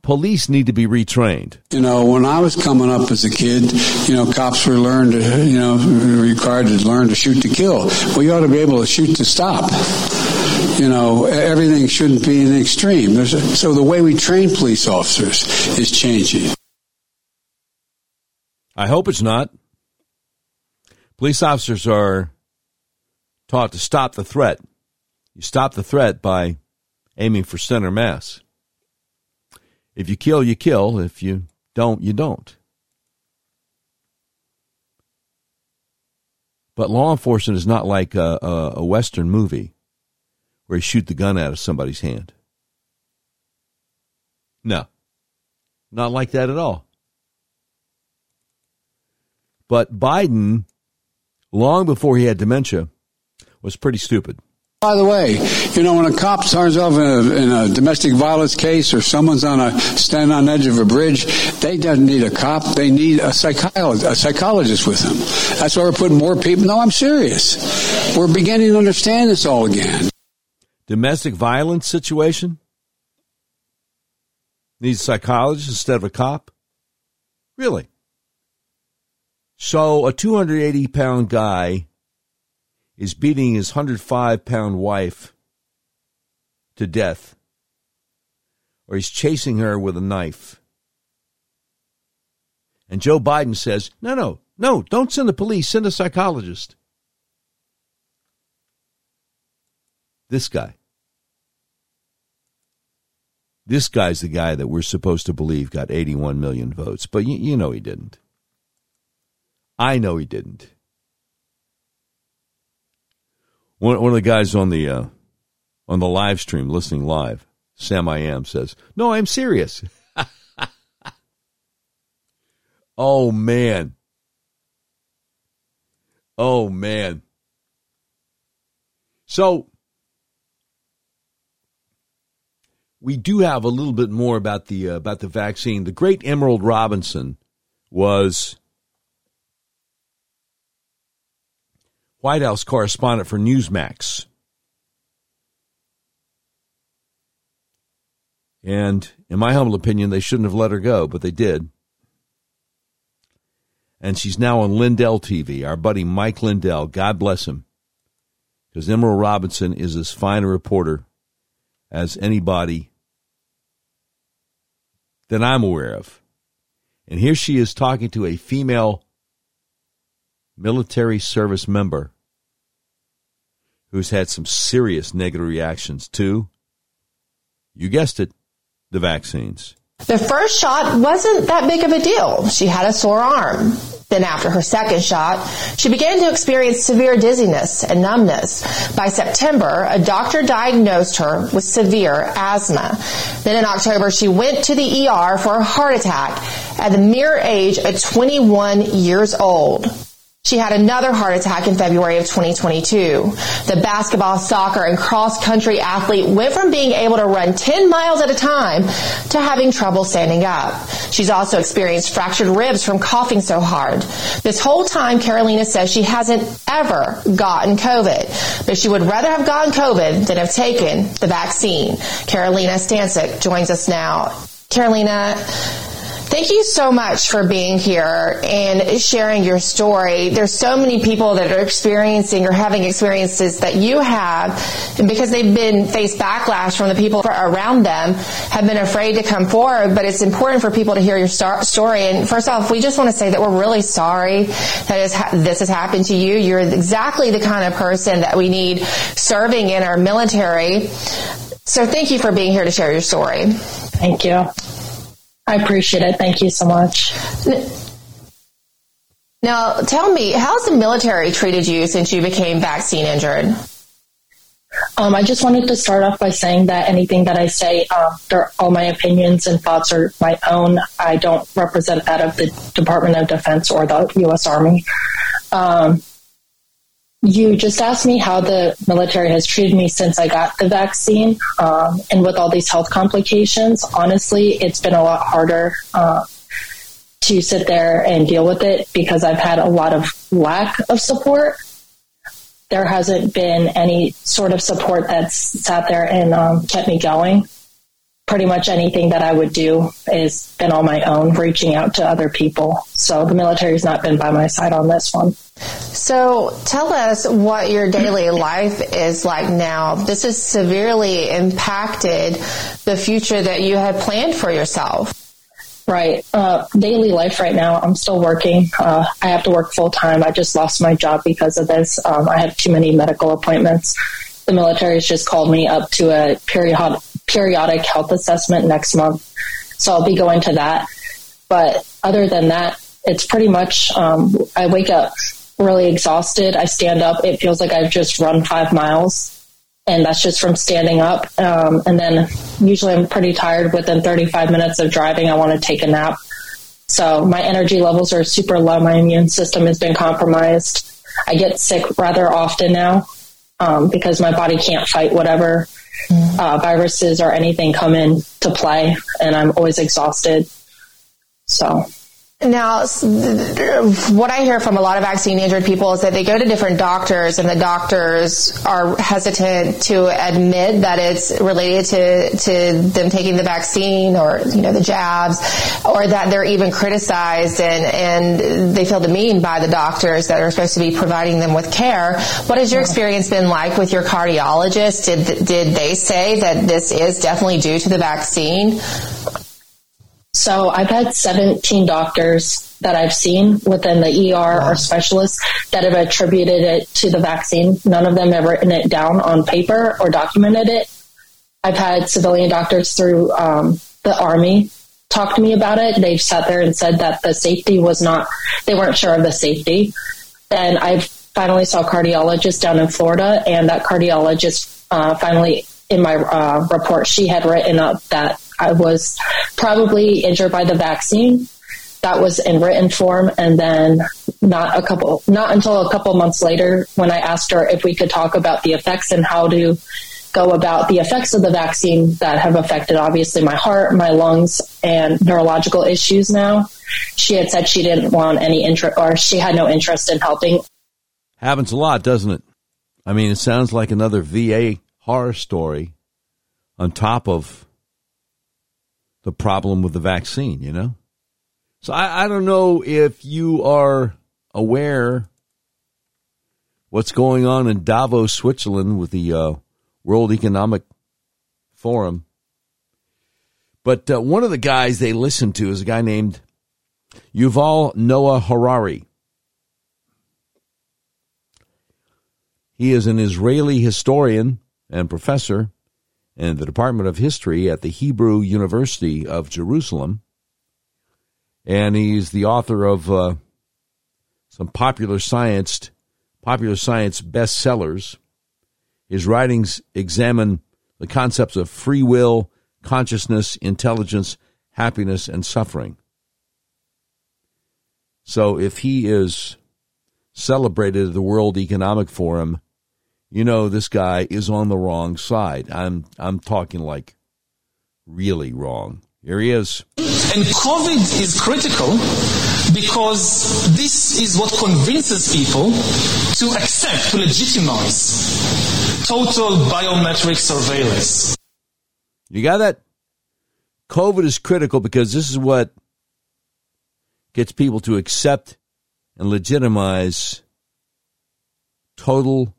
police need to be retrained. You know, when I was coming up as a kid, you know, cops were learned to, you know, required to learn to shoot to kill. We ought to be able to shoot to stop. You know, everything shouldn't be an extreme. A, so the way we train police officers is changing. I hope it's not. Police officers are taught to stop the threat. You stop the threat by aiming for center mass. If you kill, you kill. If you don't, you don't. But law enforcement is not like a, a, a Western movie where you shoot the gun out of somebody's hand. No, not like that at all. But Biden, long before he had dementia, was pretty stupid. By the way, you know, when a cop turns off in a, in a, domestic violence case or someone's on a stand on the edge of a bridge, they don't need a cop. They need a psychologist, a psychologist with them. That's why we're putting more people. No, I'm serious. We're beginning to understand this all again. Domestic violence situation needs a psychologist instead of a cop. Really? So a 280 pound guy is beating his 105 pound wife to death, or he's chasing her with a knife. And Joe Biden says, no, no, no, don't send the police, send a psychologist. This guy. This guy's the guy that we're supposed to believe got 81 million votes, but you, you know he didn't. I know he didn't. One, one of the guys on the uh, on the live stream listening live, Sam I am says, "No, I'm serious." oh man. Oh man. So we do have a little bit more about the uh, about the vaccine. The great Emerald Robinson was White House correspondent for Newsmax. And in my humble opinion, they shouldn't have let her go, but they did. And she's now on Lindell TV. Our buddy Mike Lindell, God bless him. Because Emerald Robinson is as fine a reporter as anybody that I'm aware of. And here she is talking to a female military service member who's had some serious negative reactions to, you guessed it, the vaccines. The first shot wasn't that big of a deal. She had a sore arm. Then after her second shot, she began to experience severe dizziness and numbness. By September, a doctor diagnosed her with severe asthma. Then in October, she went to the ER for a heart attack at the mere age of 21 years old. She had another heart attack in February of 2022. The basketball, soccer, and cross country athlete went from being able to run 10 miles at a time to having trouble standing up. She's also experienced fractured ribs from coughing so hard. This whole time, Carolina says she hasn't ever gotten COVID, but she would rather have gotten COVID than have taken the vaccine. Carolina Stancic joins us now. Carolina, Thank you so much for being here and sharing your story. There's so many people that are experiencing or having experiences that you have, and because they've been faced backlash from the people around them, have been afraid to come forward. But it's important for people to hear your story. And first off, we just want to say that we're really sorry that this has happened to you. You're exactly the kind of person that we need serving in our military. So thank you for being here to share your story. Thank you. I appreciate it. Thank you so much. Now, tell me, how's the military treated you since you became vaccine injured? Um, I just wanted to start off by saying that anything that I say, uh, all my opinions and thoughts are my own. I don't represent that of the Department of Defense or the U.S. Army. Um, you just asked me how the military has treated me since I got the vaccine. Um, and with all these health complications, honestly, it's been a lot harder uh, to sit there and deal with it because I've had a lot of lack of support. There hasn't been any sort of support that's sat there and um, kept me going pretty much anything that I would do is been on my own, reaching out to other people. So the military's not been by my side on this one. So tell us what your daily life is like now. This has severely impacted the future that you had planned for yourself. Right. Uh, daily life right now, I'm still working. Uh, I have to work full time. I just lost my job because of this. Um, I have too many medical appointments. The military has just called me up to a period periodic health assessment next month. So I'll be going to that. But other than that, it's pretty much, um, I wake up really exhausted. I stand up. It feels like I've just run five miles. And that's just from standing up. Um, and then usually I'm pretty tired within 35 minutes of driving. I want to take a nap. So my energy levels are super low. My immune system has been compromised. I get sick rather often now um, because my body can't fight whatever uh, viruses or anything come in to play, and I'm always exhausted. So now, what I hear from a lot of vaccine injured people is that they go to different doctors and the doctors are hesitant to admit that it's related to, to them taking the vaccine or, you know, the jabs or that they're even criticized and, and they feel demeaned by the doctors that are supposed to be providing them with care. What has your experience been like with your cardiologist? Did, did they say that this is definitely due to the vaccine? So I've had 17 doctors that I've seen within the ER wow. or specialists that have attributed it to the vaccine. None of them have written it down on paper or documented it. I've had civilian doctors through um, the Army talk to me about it. They've sat there and said that the safety was not, they weren't sure of the safety. And I finally saw a cardiologist down in Florida, and that cardiologist uh, finally, in my uh, report, she had written up that I was probably injured by the vaccine. That was in written form. And then not a couple, not until a couple months later when I asked her if we could talk about the effects and how to go about the effects of the vaccine that have affected obviously my heart, my lungs, and neurological issues now. She had said she didn't want any interest or she had no interest in helping. Happens a lot, doesn't it? I mean, it sounds like another VA horror story on top of the problem with the vaccine, you know? So I, I don't know if you are aware what's going on in Davos, Switzerland with the uh, World Economic Forum. But uh, one of the guys they listen to is a guy named Yuval Noah Harari. He is an Israeli historian and professor in the Department of History at the Hebrew University of Jerusalem. And he's the author of uh, some popular science, popular science bestsellers. His writings examine the concepts of free will, consciousness, intelligence, happiness, and suffering. So if he is celebrated at the World Economic Forum, you know this guy is on the wrong side. I'm I'm talking like really wrong. Here he is. And COVID is critical because this is what convinces people to accept, to legitimize total biometric surveillance. You got that? COVID is critical because this is what gets people to accept and legitimize total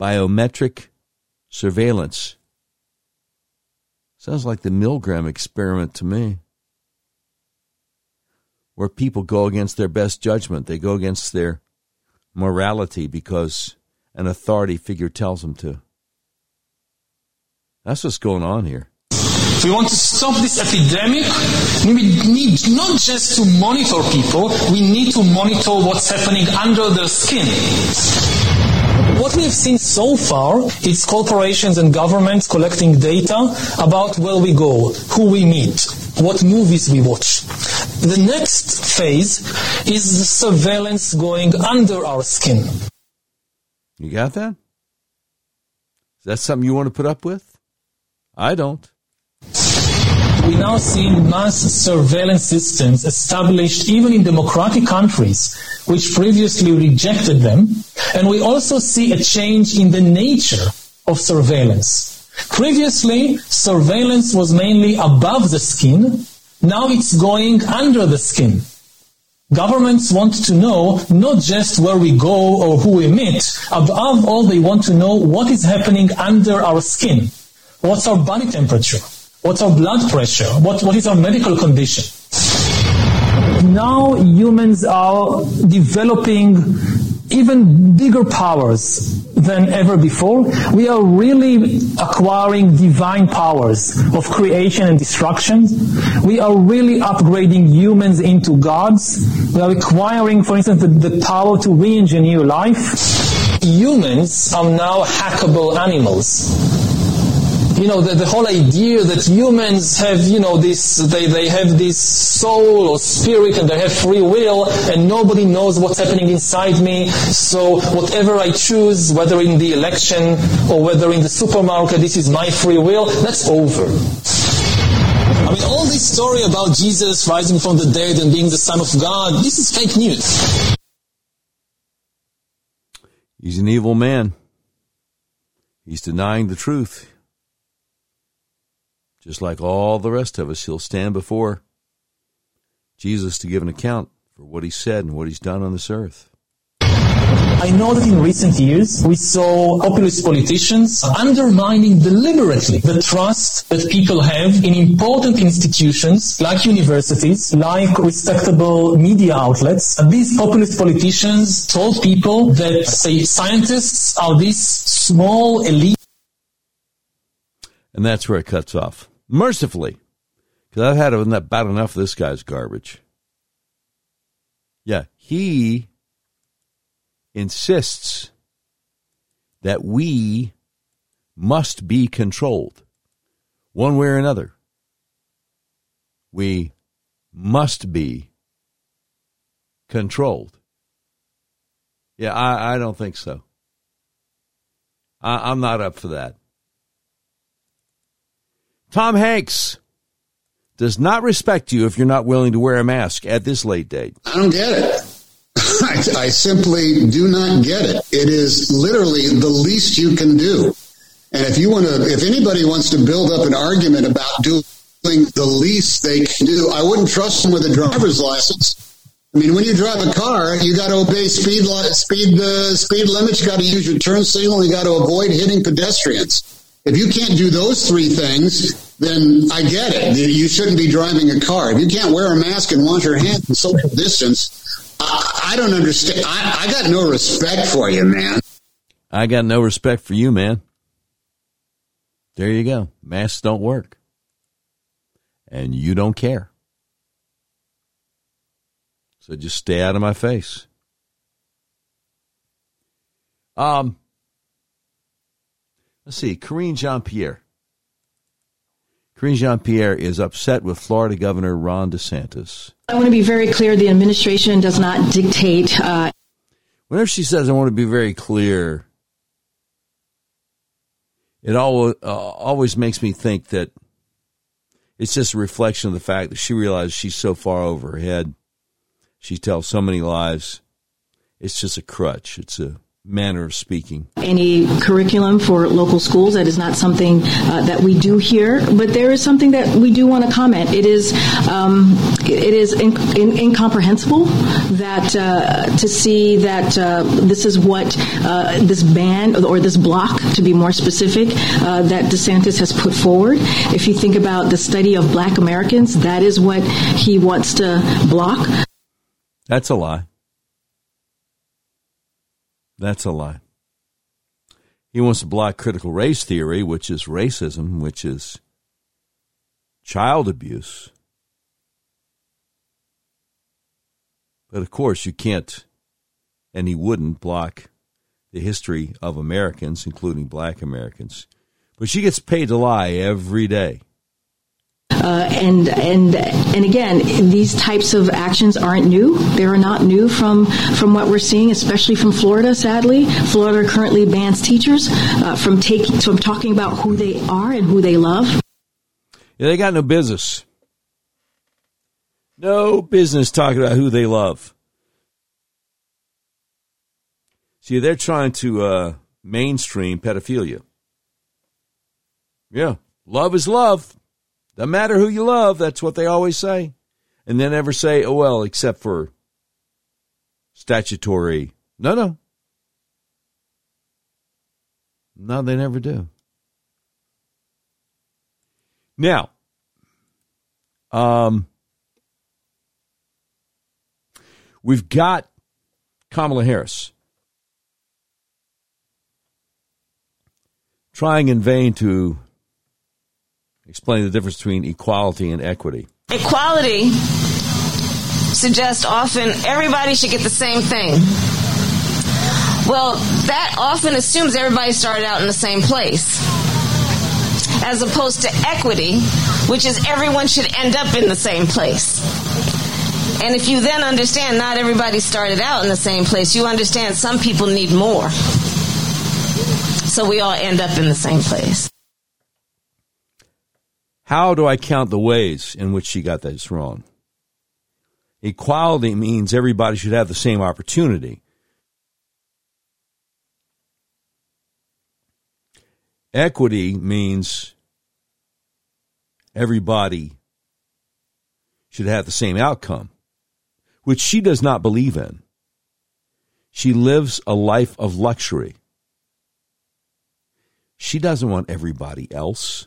biometric surveillance. Sounds like the Milgram experiment to me, where people go against their best judgment. They go against their morality because an authority figure tells them to. That's what's going on here. If we want to stop this epidemic, we need not just to monitor people, we need to monitor what's happening under their skin. What we have seen so far is corporations and governments collecting data about where we go, who we meet, what movies we watch. The next phase is the surveillance going under our skin. You got that? Is that something you want to put up with? I don't. We now see mass surveillance systems established even in democratic countries, which previously rejected them. And we also see a change in the nature of surveillance. Previously, surveillance was mainly above the skin. Now it's going under the skin. Governments want to know not just where we go or who we meet. Above all, they want to know what is happening under our skin. What's our body temperature? What's our blood pressure? What, what is our medical condition? Now humans are developing even bigger powers than ever before. We are really acquiring divine powers of creation and destruction. We are really upgrading humans into gods. We are acquiring, for instance, the, the power to re-engineer life. Humans are now hackable animals you know, the, the whole idea that humans have, you know, this, they, they have this soul or spirit and they have free will and nobody knows what's happening inside me. So whatever I choose, whether in the election or whether in the supermarket, this is my free will, that's over. I mean, all this story about Jesus rising from the dead and being the Son of God, this is fake news. He's an evil man. He's denying the truth. Just like all the rest of us, he'll stand before Jesus to give an account for what he said and what he's done on this earth. I know that in recent years we saw populist politicians undermining deliberately the trust that people have in important institutions like universities, like respectable media outlets. These populist politicians told people that, say, scientists are this small elite. And that's where it cuts off mercifully, because I've had about enough of this guy's garbage. Yeah, he insists that we must be controlled one way or another. We must be controlled. Yeah, I, I don't think so. I, I'm not up for that. Tom Hanks does not respect you if you're not willing to wear a mask at this late date. I don't get it. I, I, simply do not get it. It is literally the least you can do. And if you want to, if anybody wants to build up an argument about doing the least they can do, I wouldn't trust them with a driver's license. I mean, when you drive a car, you got to obey speed speed uh, speed limits. You got to use your turn signal. You got to avoid hitting pedestrians. If you can't do those three things, then I get it. You shouldn't be driving a car. If you can't wear a mask and wash your hands and social distance, I, I don't understand. I, I got no respect for you, man. I got no respect for you, man. There you go. Masks don't work. And you don't care. So just stay out of my face. Um, Let's see, Karine Jean Pierre. Karine Jean Pierre is upset with Florida Governor Ron DeSantis. I want to be very clear the administration does not dictate. Uh, Whenever she says, I want to be very clear, it always, uh, always makes me think that it's just a reflection of the fact that she realizes she's so far over her head. She tells so many lies. It's just a crutch. It's a manner of speaking. Any curriculum for local schools, that is not something uh, that we do here, but there is something that we do want to comment. It is um, it is in, in, incomprehensible that uh, to see that uh, this is what uh, this ban or this block, to be more specific, uh, that DeSantis has put forward. If you think about the study of Black Americans, that is what he wants to block. That's a lie. That's a lie. He wants to block critical race theory, which is racism, which is child abuse. But of course, you can't, and he wouldn't block the history of Americans, including black Americans. But she gets paid to lie every day. Uh, and and and again, these types of actions aren't new. They are not new from from what we're seeing, especially from Florida. Sadly, Florida currently bans teachers uh, from taking from talking about who they are and who they love. Yeah, they got no business. No business talking about who they love. See, they're trying to uh, mainstream pedophilia. Yeah, love is love. Doesn't matter who you love. That's what they always say. And then never say, oh, well, except for statutory. No, no. No, they never do. Now, um, we've got Kamala Harris trying in vain to explain the difference between equality and equity. Equality suggests often everybody should get the same thing. Well, that often assumes everybody started out in the same place. As opposed to equity, which is everyone should end up in the same place. And if you then understand not everybody started out in the same place, you understand some people need more. So we all end up in the same place. How do I count the ways in which she got this wrong? Equality means everybody should have the same opportunity. Equity means everybody should have the same outcome, which she does not believe in. She lives a life of luxury. She doesn't want everybody else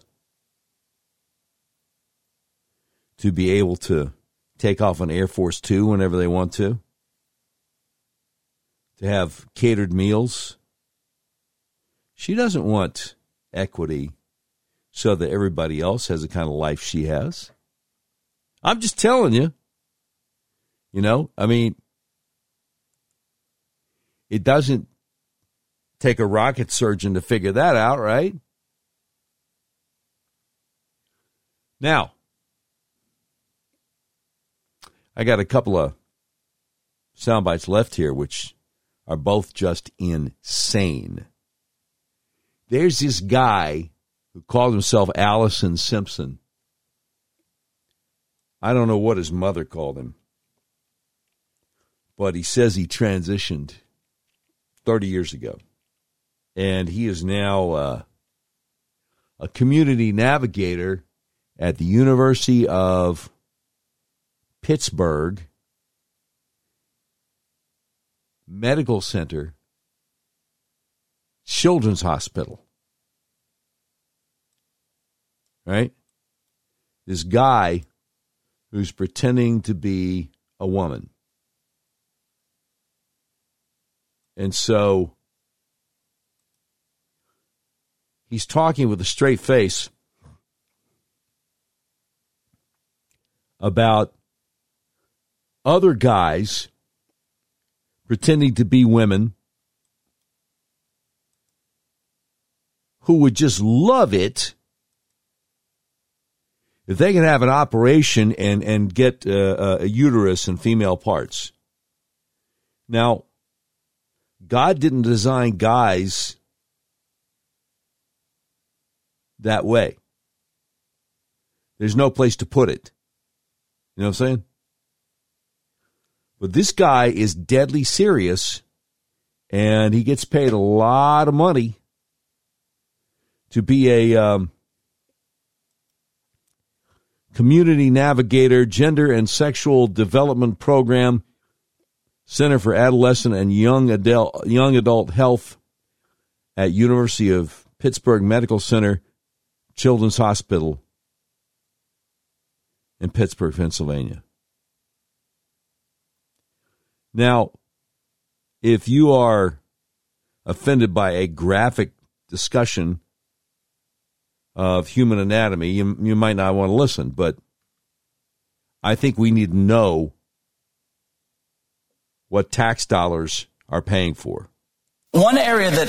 to be able to take off on Air Force Two whenever they want to, to have catered meals. She doesn't want equity so that everybody else has the kind of life she has. I'm just telling you. You know, I mean, it doesn't take a rocket surgeon to figure that out, right? Now, I got a couple of sound bites left here, which are both just insane. There's this guy who called himself Allison Simpson. I don't know what his mother called him, but he says he transitioned 30 years ago. And he is now uh, a community navigator at the University of Pittsburgh Medical Center Children's Hospital. Right? This guy who's pretending to be a woman. And so he's talking with a straight face about other guys pretending to be women who would just love it if they can have an operation and and get uh, a uterus and female parts. Now, God didn't design guys that way. There's no place to put it. You know what I'm saying? But this guy is deadly serious and he gets paid a lot of money to be a um, community navigator, gender and sexual development program, Center for Adolescent and Young Adult, Young Adult Health at University of Pittsburgh Medical Center, Children's Hospital in Pittsburgh, Pennsylvania. Now, if you are offended by a graphic discussion of human anatomy, you, you might not want to listen, but I think we need to know what tax dollars are paying for. One area that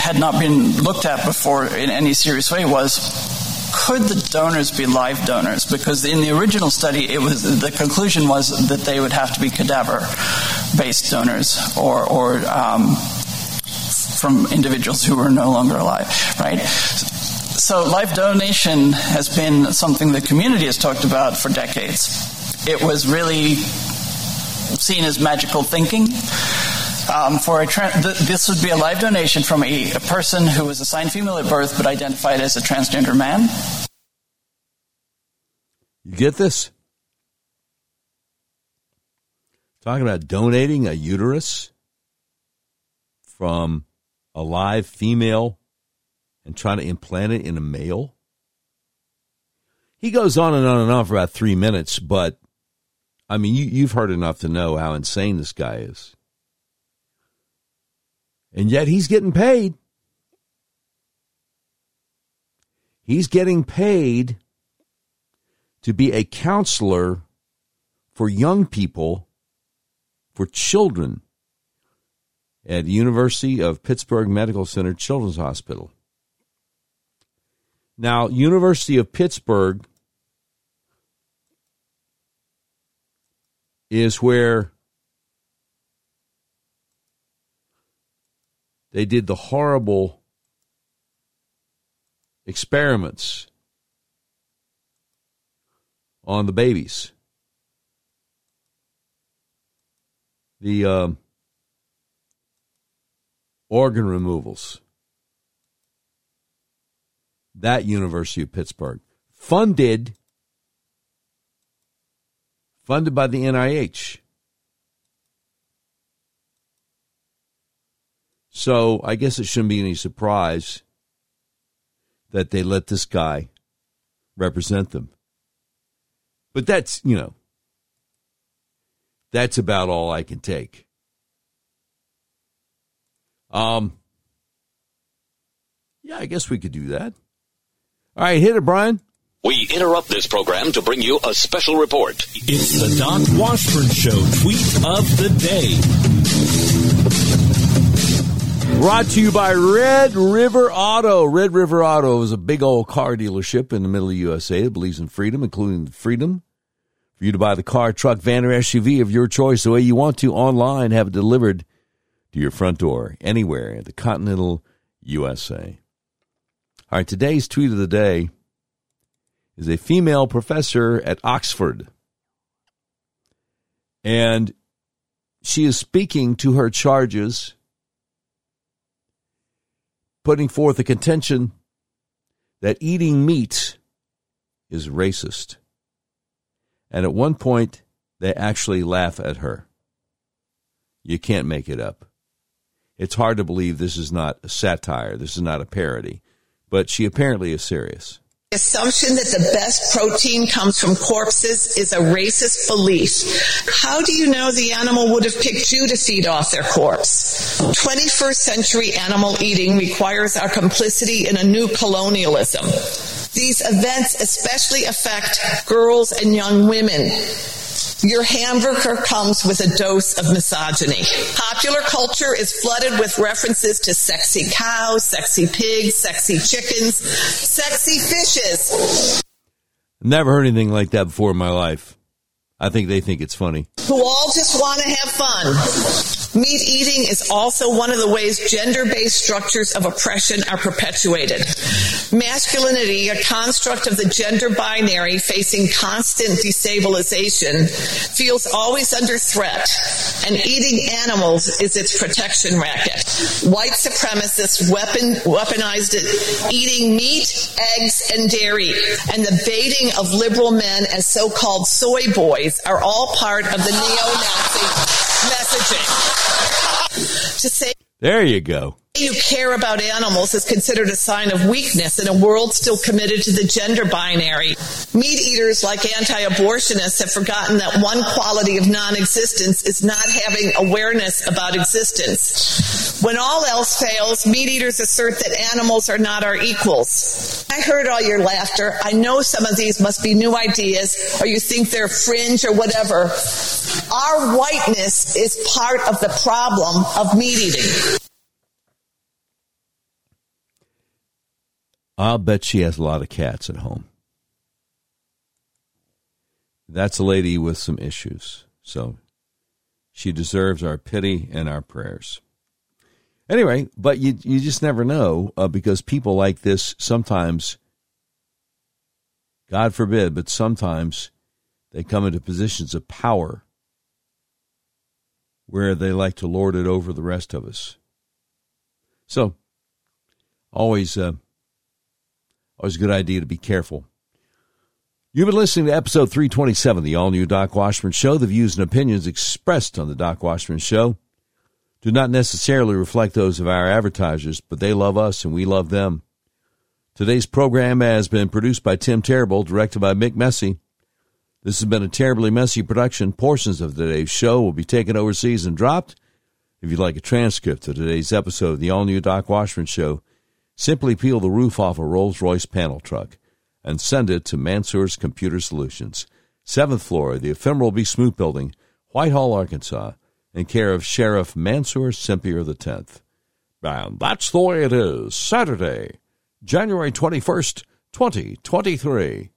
had not been looked at before in any serious way was could the donors be live donors? Because in the original study, it was the conclusion was that they would have to be cadaver-based donors or, or um, from individuals who were no longer alive, right? So live donation has been something the community has talked about for decades. It was really seen as magical thinking. Um, for a tra- th- this would be a live donation from a, a person who was assigned female at birth but identified as a transgender man. You get this? Talking about donating a uterus from a live female and trying to implant it in a male. He goes on and on and on for about three minutes, but I mean, you, you've heard enough to know how insane this guy is. And yet he's getting paid. He's getting paid to be a counselor for young people, for children at University of Pittsburgh Medical Center Children's Hospital. Now, University of Pittsburgh is where they did the horrible experiments on the babies. The um, organ removals. That University of Pittsburgh funded funded by the NIH. So I guess it shouldn't be any surprise that they let this guy represent them. But that's, you know, that's about all I can take. Um, yeah, I guess we could do that. All right, hit it, Brian. We interrupt this program to bring you a special report. It's the Doc Washburn Show tweet of the day. Brought to you by Red River Auto. Red River Auto is a big old car dealership in the middle of the USA that believes in freedom, including the freedom for you to buy the car, truck, van, or SUV of your choice the way you want to online, have it delivered to your front door anywhere in the continental USA. All right, today's tweet of the day is a female professor at Oxford. And she is speaking to her charges putting forth a contention that eating meat is racist. And at one point, they actually laugh at her. You can't make it up. It's hard to believe this is not a satire, this is not a parody, but she apparently is serious assumption that the best protein comes from corpses is a racist belief. How do you know the animal would have picked you to feed off their corpse? 21st century animal eating requires our complicity in a new colonialism. These events especially affect girls and young women. Your hamburger comes with a dose of misogyny. Popular culture is flooded with references to sexy cows, sexy pigs, sexy chickens, sexy fishes. Never heard anything like that before in my life. I think they think it's funny. Who all just want to have fun. Meat eating is also one of the ways gender based structures of oppression are perpetuated. Masculinity, a construct of the gender binary facing constant destabilization, feels always under threat, and eating animals is its protection racket. White supremacists weapon, weaponized it, eating meat, eggs, and dairy, and the baiting of liberal men as so called soy boys are all part of the neo Nazi messaging. To say There you go. You care about animals is considered a sign of weakness in a world still committed to the gender binary. Meat eaters like anti-abortionists have forgotten that one quality of non-existence is not having awareness about existence. When all else fails, meat eaters assert that animals are not our equals. I heard all your laughter. I know some of these must be new ideas or you think they're fringe or whatever. Our whiteness is part of the problem of meat eating. I'll bet she has a lot of cats at home. That's a lady with some issues. So she deserves our pity and our prayers. Anyway, but you you just never know uh, because people like this sometimes, God forbid, but sometimes they come into positions of power where they like to lord it over the rest of us. So, always, uh, Oh, always a good idea to be careful. You've been listening to episode 327 the all new Doc Washburn Show. The views and opinions expressed on the Doc Washburn Show do not necessarily reflect those of our advertisers, but they love us and we love them. Today's program has been produced by Tim Terrible, directed by Mick Messy. This has been a terribly messy production. Portions of today's show will be taken overseas and dropped. If you'd like a transcript of today's episode of the all new Doc Washburn Show, simply peel the roof off a Rolls Royce panel truck and send it to Mansour's Computer Solutions, 7th floor the Ephemeral B. Smoot Building, Whitehall, Arkansas, in care of Sheriff Mansour Sempier X. And that's the way it is, Saturday, January 21st, 2023.